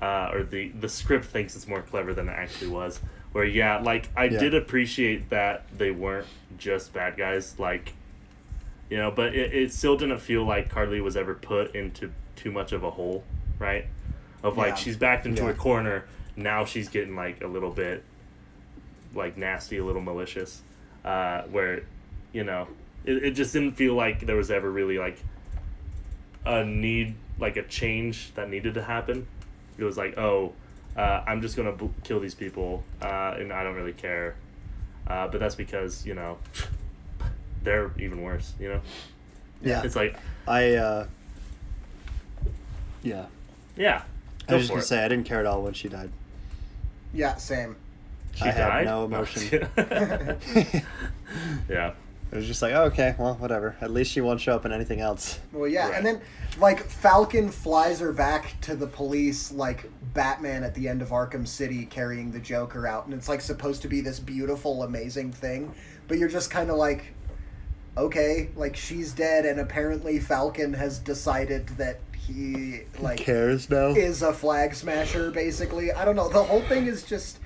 uh, or the the script thinks it's more clever than it actually was. Where yeah, like I
Yeah.
did appreciate that they weren't just bad guys, like you know, but it, it still didn't feel like Karli was ever put into too much of a hole, right? Of like
Yeah.
she's backed into
Yeah.
a corner. now she's getting like a little bit like nasty, a little malicious, uh, where you know it, it just didn't feel like there was ever really like a need like a change that needed to happen. It was like oh. Uh, I'm just gonna b- kill these people, uh, and I don't really care. Uh, but that's because you know they're even worse. You know,
Yeah.
it's like
I uh Yeah.
yeah.
I was just gonna
it.
say I didn't care at all when she died.
Yeah, same.
She
I had
died?
no emotion.
yeah.
It was just like, oh, okay, well, whatever. At least she won't show up in anything else.
Well, yeah,
Right.
and then like Falcon flies her back to the police like Batman at the end of Arkham City carrying the Joker out, and it's like supposed to be this beautiful, amazing thing, but you're just kind of like, okay, like she's dead, and apparently Falcon has decided that he like
cares now?
is a flag smasher basically i don't know the whole thing is just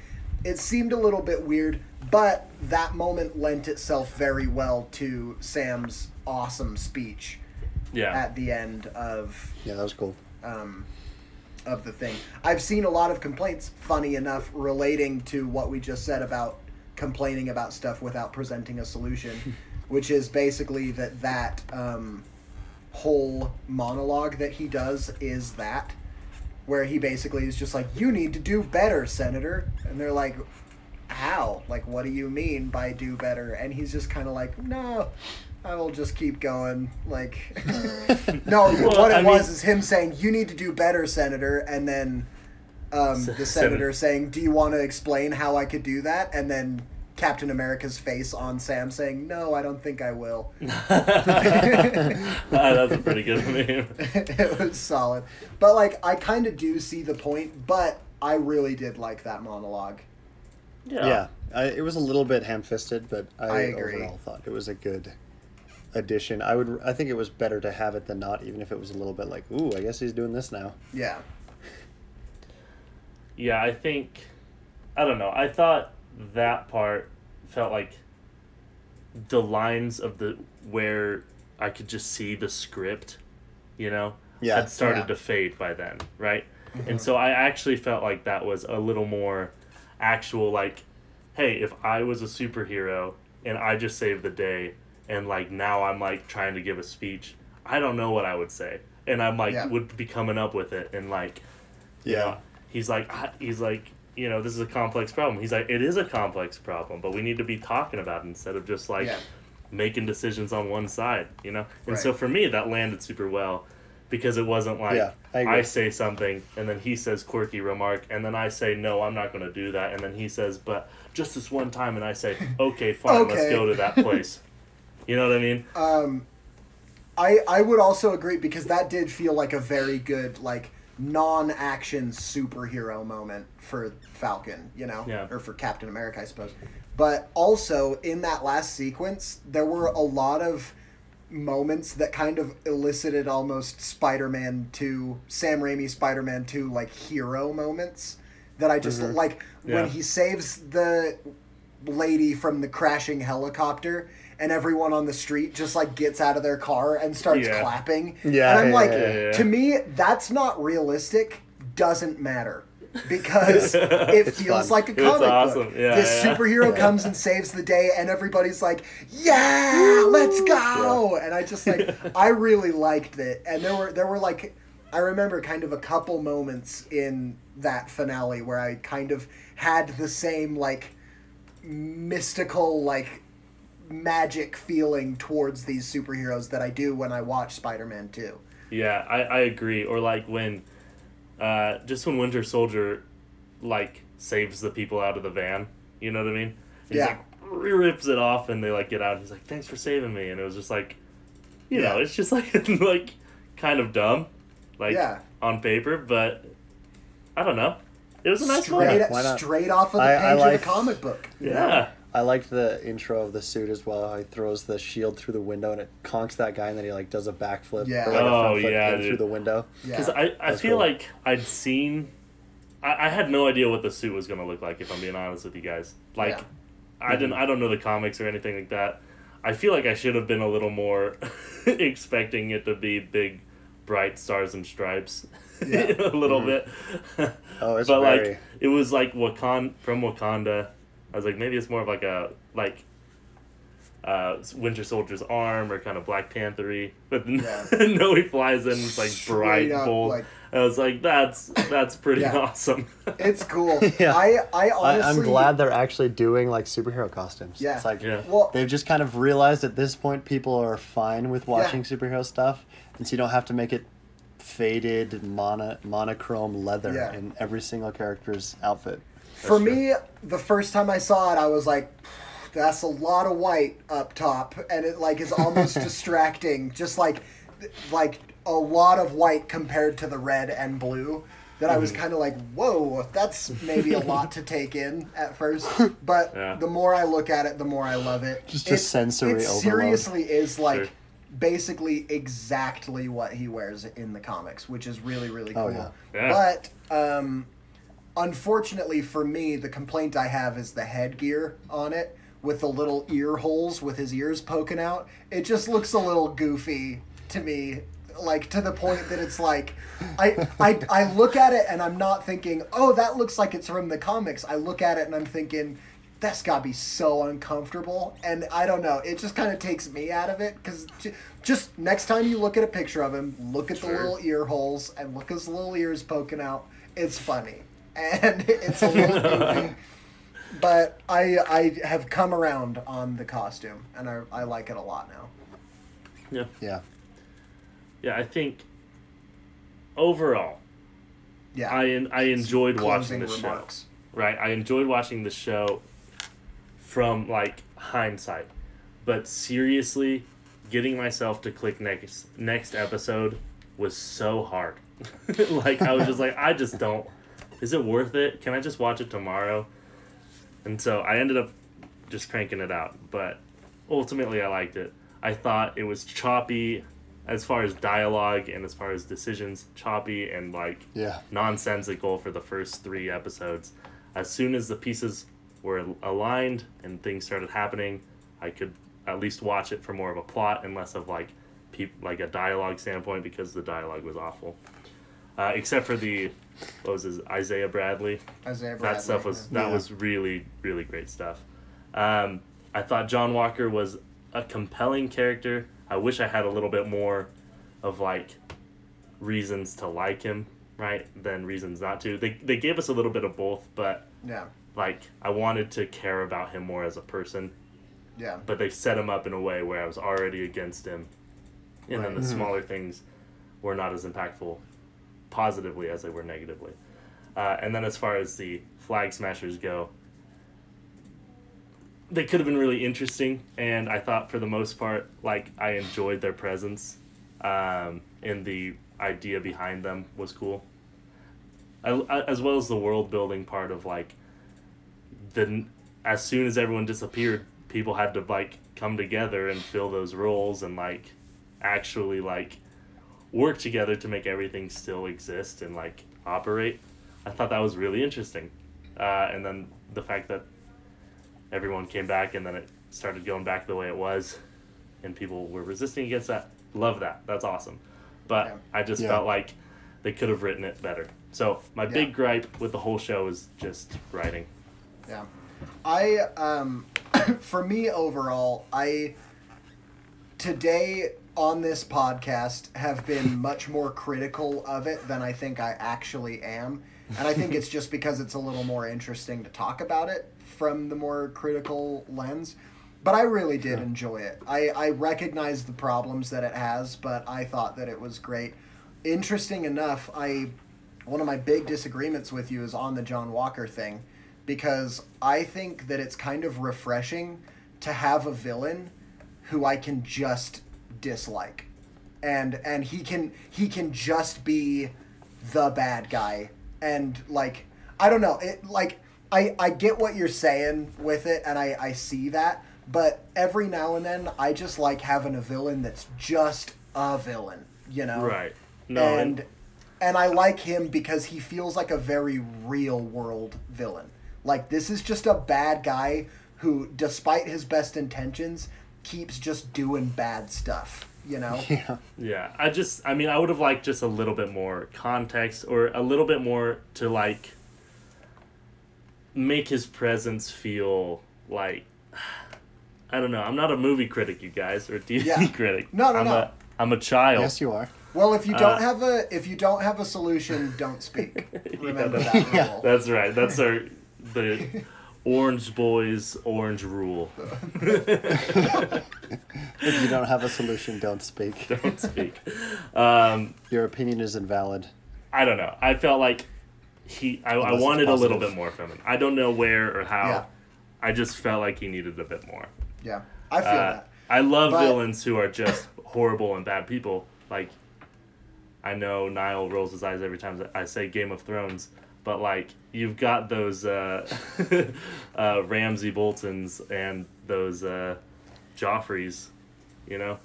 it seemed a little bit weird but that moment lent itself very well to sam's awesome speech
Yeah.
at the end of
Yeah, that was cool.
um, of the thing i've seen a lot of complaints funny enough relating to what we just said about complaining about stuff without presenting a solution which is basically that that um, whole monologue that he does is that where he basically is just like you need to do better senator. And they're like how? Like what do you mean by do better? And he's just kind of like no i will just keep going. Like no
Well,
what it
I mean-
was is him saying you need to do better senator and then um, the
Senator-
senator. saying do you want to explain how i could do that? And then captain america's face on sam saying no i don't think i will
Ah, That's a pretty good meme.
it was solid. But like I kind of do see the point, but I really did like that monologue.
Yeah.
Yeah, I, it was a little bit ham-fisted, but I,
I agree.
overall thought it was a good addition. I would, I think it was better to have it than not, even if it was a little bit like, ooh, I guess he's doing this now.
Yeah.
Yeah, I think I don't know. I thought that part felt like the lines of the where I could just see the script, you know,
Yeah,
had started
yeah.
to fade by then, right? Mm-hmm. And so I actually felt like that was a little more actual like hey, if I was a superhero and I just saved the day and like now I'm like trying to give a speech, I don't know what I would say. And I'm like
Yeah.
would be coming up with it and like you
Yeah.
know, he's like he's like you know this is a complex problem he's like it is a complex problem but we need to be talking about it instead of just like
Yeah.
making decisions on one side you know and
Right.
so for me that landed super well because it wasn't like
Yeah, I agree.
say something and then he says quirky remark and then i say no i'm not going to do that and then he says but just this one time and i say okay fine let's go to that place you know what i mean
Um, I I would also agree because that did feel like a very good like non-action superhero moment for Falcon, you know,
Yeah.
or for Captain America, I suppose. But also in that last sequence, there were a lot of moments that kind of elicited almost Spider-Man 2, Sam Raimi Spider-Man 2 like hero moments that I just mm-hmm. like
Yeah.
when he saves the lady from the crashing helicopter and everyone on the street just like gets out of their car and starts
Yeah.
clapping.
Yeah,
And I'm
yeah,
like
yeah,
yeah, yeah.
to me that's not realistic, doesn't matter. Because it
It's
feels
fun.
like a
It's
comic
awesome.
book.
Yeah,
this
yeah.
superhero
Yeah.
comes and saves the day and everybody's like, "Yeah, let's go." And I just like I really liked it. And there were there were like I remember kind of a couple moments in that finale where I kind of had the same like mystical like magic feeling towards these superheroes that I do when I watch Spider-Man 2.
Yeah, I, I agree. Or like when, uh, just when Winter Soldier, like saves the people out of the van. You know what I mean? He's
Yeah.
like rips it off, and they like get out. And he's like, "Thanks for saving me." And it was just like, you know, it's just like like kind of dumb, like
Yeah.
on paper, but I don't know. It was a nice
straight
moment.
Why not?
straight off of the
I-
page
I like-
of the comic book. you know?
Yeah.
I liked the intro of the suit as well. How he throws the shield through the window and it conks that guy, and then he like does a backflip.
Yeah.
or, like, a
Oh,
front
yeah,
in through
dude.
the window.
Yeah.
Because I, I
That's
feel
cool.
like I'd seen. I, I had no idea what the suit was gonna look like. If I'm being honest with you guys, like,
Yeah.
I didn't. I don't know the comics or anything like that. I feel like I should have been a little more expecting it to be big, bright stars and stripes
Yeah.
a little mm-hmm. bit.
Oh, it's
but
very.
like it was like Wakanda from Wakanda. I was like maybe it's more of like a like uh, Winter Soldier's arm or kind of Black Panthery, but
Yeah.
no, he flies in it's like bright
Straight up,
bold.
like-
I was like, that's that's pretty
Yeah.
awesome.
It's cool.
Yeah.
I I
I,
honestly
I'm glad they're actually doing like superhero costumes.
Yeah.
It's like
Yeah.
Well,
they've just kind of realized at this point people are fine with watching superhero stuff, and so you don't have to make it faded mono, monochrome leather
Yeah.
in every single character's outfit.
For
That's
me, the first time I saw it, I was like, "That's a lot of white up top," and it like is almost distracting. Just like, like a lot of white compared to the red and blue. That I was
Mm-hmm.
kind of like, "Whoa, that's maybe a lot to take in at first. But
Yeah.
the more I look at it, the more I love it.
Just a sensory
It
overload.
seriously is like.
Sure.
Basically, exactly what he wears in the comics, which is really, really cool.
Oh, yeah.
Yeah.
But um, unfortunately for me, the complaint I have is the headgear on it with the little ear holes with his ears poking out. It just looks a little goofy to me. Like to the point that it's like, I, I I look at it and I'm not thinking, oh, that looks like it's from the comics. I look at it and I'm thinking, that's gotta be so uncomfortable. And I don't know, it just kind of takes me out of it because just next time you look at a picture of him, look at the little ear holes and look at his little ears poking out. It's funny and it's a little goofy. But I I have come around on the costume and I, I like it a lot now.
yeah,
Yeah.
yeah. I think overall,
Yeah.
I I enjoyed
Closing
watching the show. right? I enjoyed watching the show from like hindsight, but seriously, getting myself to click next next episode was so hard. like I was just like, I just don't. Is it worth it? Can I just watch it tomorrow? And so I ended up just cranking it out, but ultimately I liked it. I thought it was choppy as far as dialogue and as far as decisions, choppy and like
Yeah.
nonsensical for the first three episodes. As soon as the pieces were aligned and things started happening, I could at least watch it for more of a plot and less of like peop- like a dialogue standpoint because the dialogue was awful. Uh, except for the what was his Isaiah Bradley.
Isaiah Bradley.
That stuff was that
Yeah.
was really really great stuff. Um, I thought John Walker was a compelling character. I wish I had a little bit more of like reasons to like him, right, than reasons not to. They they gave us a little bit of both, but
Yeah.
like I wanted to care about him more as a person,
Yeah.
but they set him up in a way where I was already against him, and then
Right.
the smaller things were not as impactful positively as they were negatively. Uh, and then as far as the flag smashers go, they could have been really interesting, and I thought for the most part, like I enjoyed their presence, um, and the idea behind them was cool. As well as the world building part of like, the as soon as everyone disappeared, people had to like come together and fill those roles and like actually like work together to make everything still exist and like operate. I thought that was really interesting. Uh, and then the fact that everyone came back and then it started going back the way it was and people were resisting against that. Love that. That's awesome. But
Yeah.
I just
Yeah.
felt like they could have written it better. So my
Yeah.
big gripe with the whole show is just writing.
Yeah. I um for me overall, I today on this podcast have been much more critical of it than I think I actually am. And I think it's just because it's a little more interesting to talk about it from the more critical lens. But I really did enjoy it. I, I recognize the problems that it has, but I thought that it was great. Interesting enough, I one of my big disagreements with you is on the John Walker thing because I think that it's kind of refreshing to have a villain who I can just dislike. And and he can he can just be the bad guy and like I don't know, it like I I get what you're saying with it and I I see that, but every now and then I just like having a villain that's just a villain, you know?
Right. No,
and
and,
and I like him because he feels like a very real world villain. Like this is just a bad guy who, despite his best intentions, keeps just doing bad stuff. you know.
Yeah.
Yeah, I just, I mean, I would have liked just a little bit more context or a little bit more to like make his presence feel like I don't know. I'm not a movie critic, you guys, or a TV
Yeah.
critic.
No, no,
I'm
no.
A, I'm a child.
Yes, you are.
Well, if you don't
Uh,
have a if you don't have a solution, don't speak. Remember
that-
that
Yeah.
rule.
That's right. That's our the Orange Boys Orange Rule.
If you don't have a solution, don't speak.
Don't speak. Um,
Your opinion is invalid.
I don't know. I felt like he. I, I
Unless it's
wanted a little bit more from him. I don't know where or how.
Yeah.
I just felt like he needed a bit more.
Yeah, I feel
Uh,
that.
I love
But-
villains who are just horrible and bad people. Like, I know Niall rolls his eyes every time I say Game of Thrones, but like you've got those uh, uh, Ramsay Boltons and those uh, Joffreys, you know,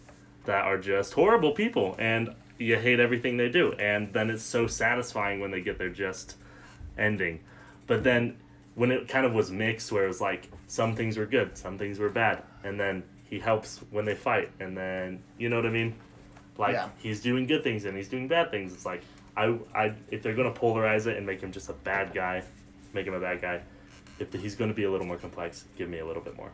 that are just horrible people, and you hate everything they do, and then it's so satisfying when they get their just ending. But then when it kind of was mixed, where it was like some things were good, some things were bad, and then he helps when they fight, and then you know what I mean? Like
Yeah.
he's doing good things and he's doing bad things. It's like I, I if they're gonna polarize it and make him just a bad guy, make him a bad guy. If he's gonna be a little more complex, give me a little bit more.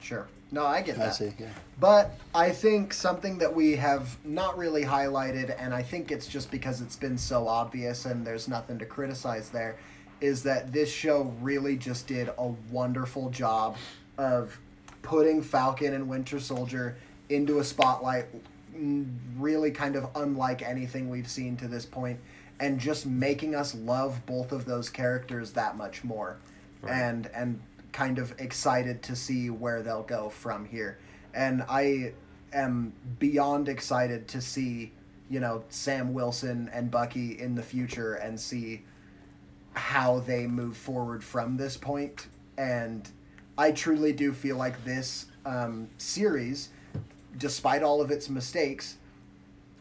Sure. No, I get that.
I
that.
see. Yeah.
But I think something that we have not really highlighted, and I think it's just because it's been so obvious and there's nothing to criticize there, is that this show really just did a wonderful job of putting Falcon and Winter Soldier into a spotlight, really kind of unlike anything we've seen to this point, and just making us love both of those characters that much more, and and kind of excited to see where they'll go from here. And I am beyond excited to see, you know, Sam Wilson and Bucky in the future and see how they move forward from this point. And I truly do feel like this um, series, despite all of its mistakes,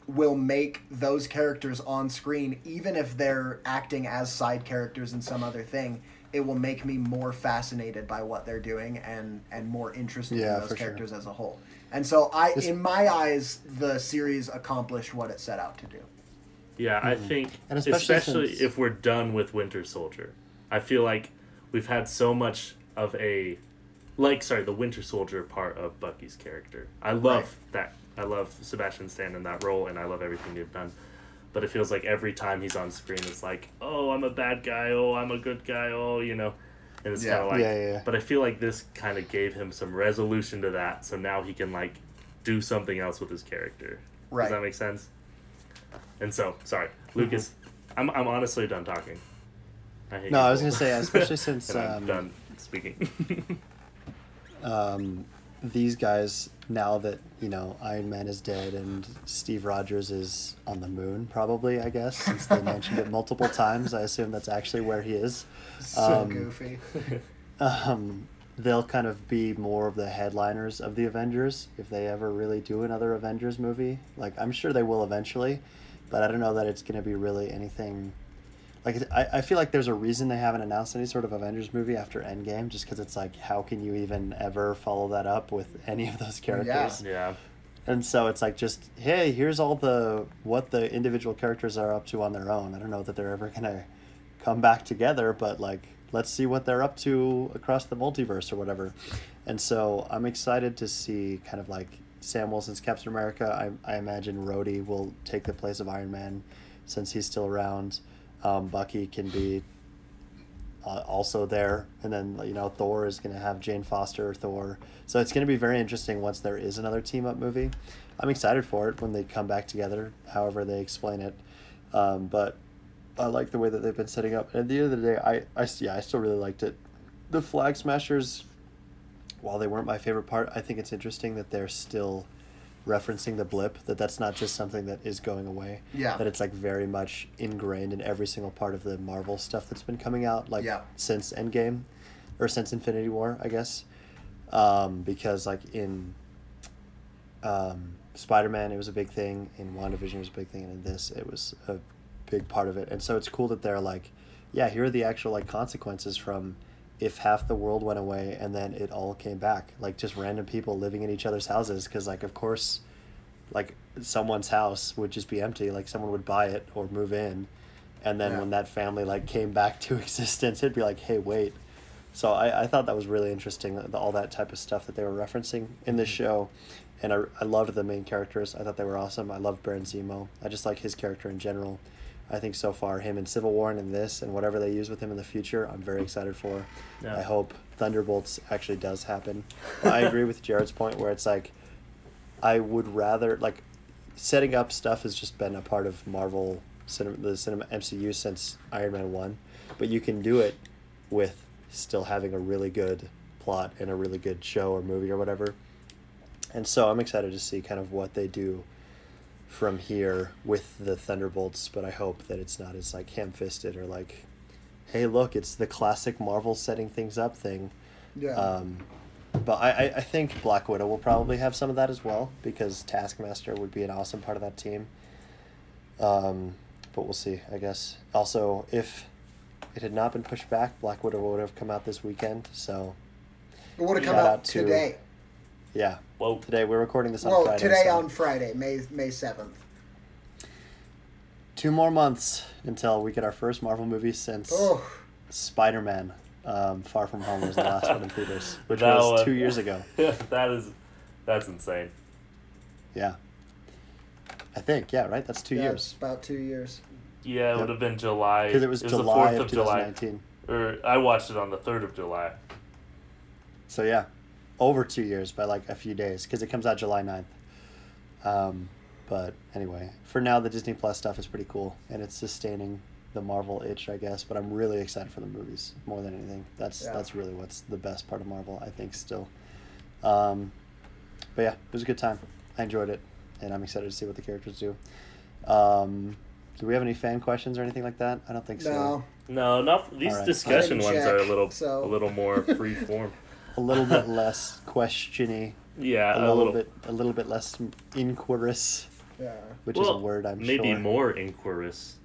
will make those characters on screen, even if they're acting as side characters in some other thing, it will make me more fascinated by what they're doing and and more interested
Yeah,
in those
for sure.
characters as a whole. And so I
This-
in my eyes the series accomplished what it set out to do.
Yeah, I think
Mm-hmm. And especially
especially,
since-
if we're done with Winter Soldier, I feel like we've had so much of a like sorry the Winter Soldier part of Bucky's character. I love
Right.
that. I love Sebastian Stan in that role, and I love everything they've done. But it feels like every time he's on screen, it's like, oh, I'm a bad guy. Oh, I'm a good guy. Oh, you know. And it's
Yeah.
kind of like,
Yeah, yeah, yeah.
but I feel like this kind of gave him some resolution to that, so now he can like do something else with his character.
Right.
Does that make sense? And so, sorry, Lucas, I'm, I'm honestly done talking. I hate
No, I was gonna say, especially since
and I'm
um,
done speaking.
um, these guys, now that you know Iron Man is dead and Steve Rogers is on the moon, probably I guess, since they mentioned it multiple times, I assume that's actually where he is.
So
Um,
goofy.
um, they'll kind of be more of the headliners of the Avengers if they ever really do another Avengers movie. Like I'm sure they will eventually, but I don't know that it's going to be really anything. Like I, I feel like there's a reason they haven't announced any sort of Avengers movie after Endgame, just because it's like how can you even ever follow that up with any of those characters?
yeah.
And so it's like just hey, here's all the what the individual characters are up to on their own. I don't know that they're ever gonna come back together, but like let's see what they're up to across the multiverse or whatever. And so I'm excited to see kind of like Sam Wilson's Captain America. I, I imagine Rhodey will take the place of Iron Man since he's still around. Um, Bucky can be uh, also there, and then you know Thor is going to have Jane Foster Thor. So it's going to be very interesting once there is another team up movie. I'm excited for it when they come back together, however they explain it. Um, but I like the way that they've been setting up. And at the end of the day, I, I yeah, I still really liked it. The Flag Smashers, while they weren't my favorite part, I think it's interesting that they're still referencing the blip. That that's not just something that is going away.
Yeah.
That it's like very much ingrained in every single part of the Marvel stuff that's been coming out, like
Yeah.
since Endgame, or since Infinity War, I guess. Um, because like in um, Spider Man, it was a big thing. In WandaVision, it was a big thing, and in this, it was a big part of it. And so it's cool that they're like, yeah, here are the actual like consequences from if half the world went away and then it all came back, like just random people living in each other's houses. Because like of course, like someone's house would just be empty. Like someone would buy it or move in, and then
Yeah.
when that family like came back to existence, it'd be like, hey, wait. So I, I thought that was really interesting, the, all that type of stuff that they were referencing in this mm-hmm. show, and I, I loved the main characters. I thought they were awesome. I loved Baron Zemo. I just like his character in general. I think so far him in Civil War and in this and whatever they use with him in the future, I'm very excited for.
Yeah.
I hope Thunderbolts actually does happen. I agree with Jared's point where it's like I would rather like setting up stuff has just been a part of Marvel cinema, the cinema MCU since Iron Man one, but you can do it with still having a really good plot and a really good show or movie or whatever. And so I'm excited to see kind of what they do from here with the Thunderbolts, but I hope that it's not as like ham-fisted or like, hey, look, it's the classic Marvel setting things up thing.
Yeah.
Um, but I, I, I think Black Widow will probably have some of that as well because Taskmaster would be an awesome part of that team. Um, but we'll see, I guess. Also, if it had not been pushed back, Black Widow would have come out this weekend. So,
it would have come out
out to-
today.
Yeah.
Well,
Today we're recording this on
Well,
Friday.
today
so
on Friday, May May seventh.
two more months until we get our first Marvel movie since
Oh,
Spider Man. Um, Far From Home was the last one in theaters, which
That
was
one-
two years ago.
that is, that's insane.
Yeah. I think, yeah, right? That's two
yeah,
years.
about two years.
Yeah, it
Yep.
would have been July.
Because it was
the
July
4th
of
of July. Or I watched it on the 3rd of July.
So yeah, over two years by like a few days because it comes out July 9th. Um, but anyway, for now the Disney Plus stuff is pretty cool and it's sustaining the Marvel itch, I guess. But I'm really excited for the movies more than anything. That's
Yeah.
that's really what's the best part of Marvel, I think. Still. Um, but yeah, it was a good time. I enjoyed it, and I'm excited to see what the characters do. Um, do we have any fan questions or anything like that? I don't think so.
No,
No, not these
Alright.
discussion
I didn't
ones are a little
so-
a little more free form.
A little bit less questiony,
Yeah,
a little, bit a little bit less inquirous,
yeah.
which is a word I'm
maybe
sure.
more inquirous.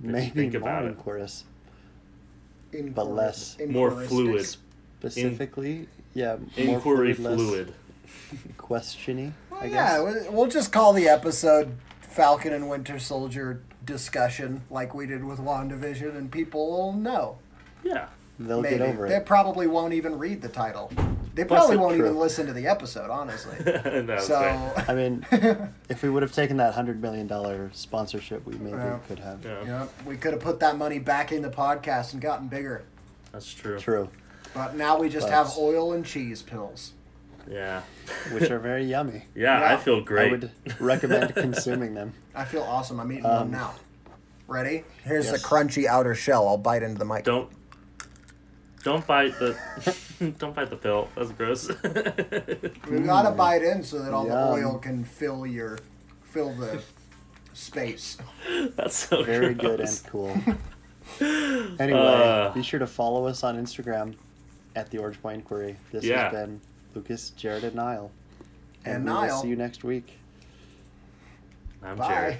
Maybe
think
more
about it.
inquirous.
Inquiry-
But less-
More fluid.
Specifically, yeah, more
Inquiry
fluid, less
fluid.
questiony.
Well,
I
yeah,
guess.
we- we'll just call the episode Falcon and Winter Soldier discussion like we did with WandaVision, and people will know.
Yeah.
They'll
Maybe.
get over it.
They probably won't even read the title. They
Plus
probably
it-
won't
True.
even listen to the episode, honestly.
no,
so.
I mean, if we would have taken that hundred million dollar sponsorship, we maybe
Yeah.
could have.
Yeah,
yeah, we could have put that money back in the podcast and gotten bigger.
that's true.
True,
But now we just
But-
have oil and cheese pills.
Yeah.
which are very yummy.
Yeah,
Yeah.
I feel great.
I would recommend consuming them.
I feel awesome. I'm eating
Um,
one now. Ready? Here's
yes.
the crunchy outer shell. I'll bite into the mic.
don't don't bite the don't bite the pill. That's gross.
We gotta bite in so that all
Yum.
the oil can fill your fill the space.
That's so
Very good and cool. Anyway,
Uh.
be sure to follow us on Instagram at the Orange Point Inquiry. This
Yeah.
has been Lucas, Jared, and Niall.
And
we will
Niall.
see you next week.
I'm
Bye.
Jared.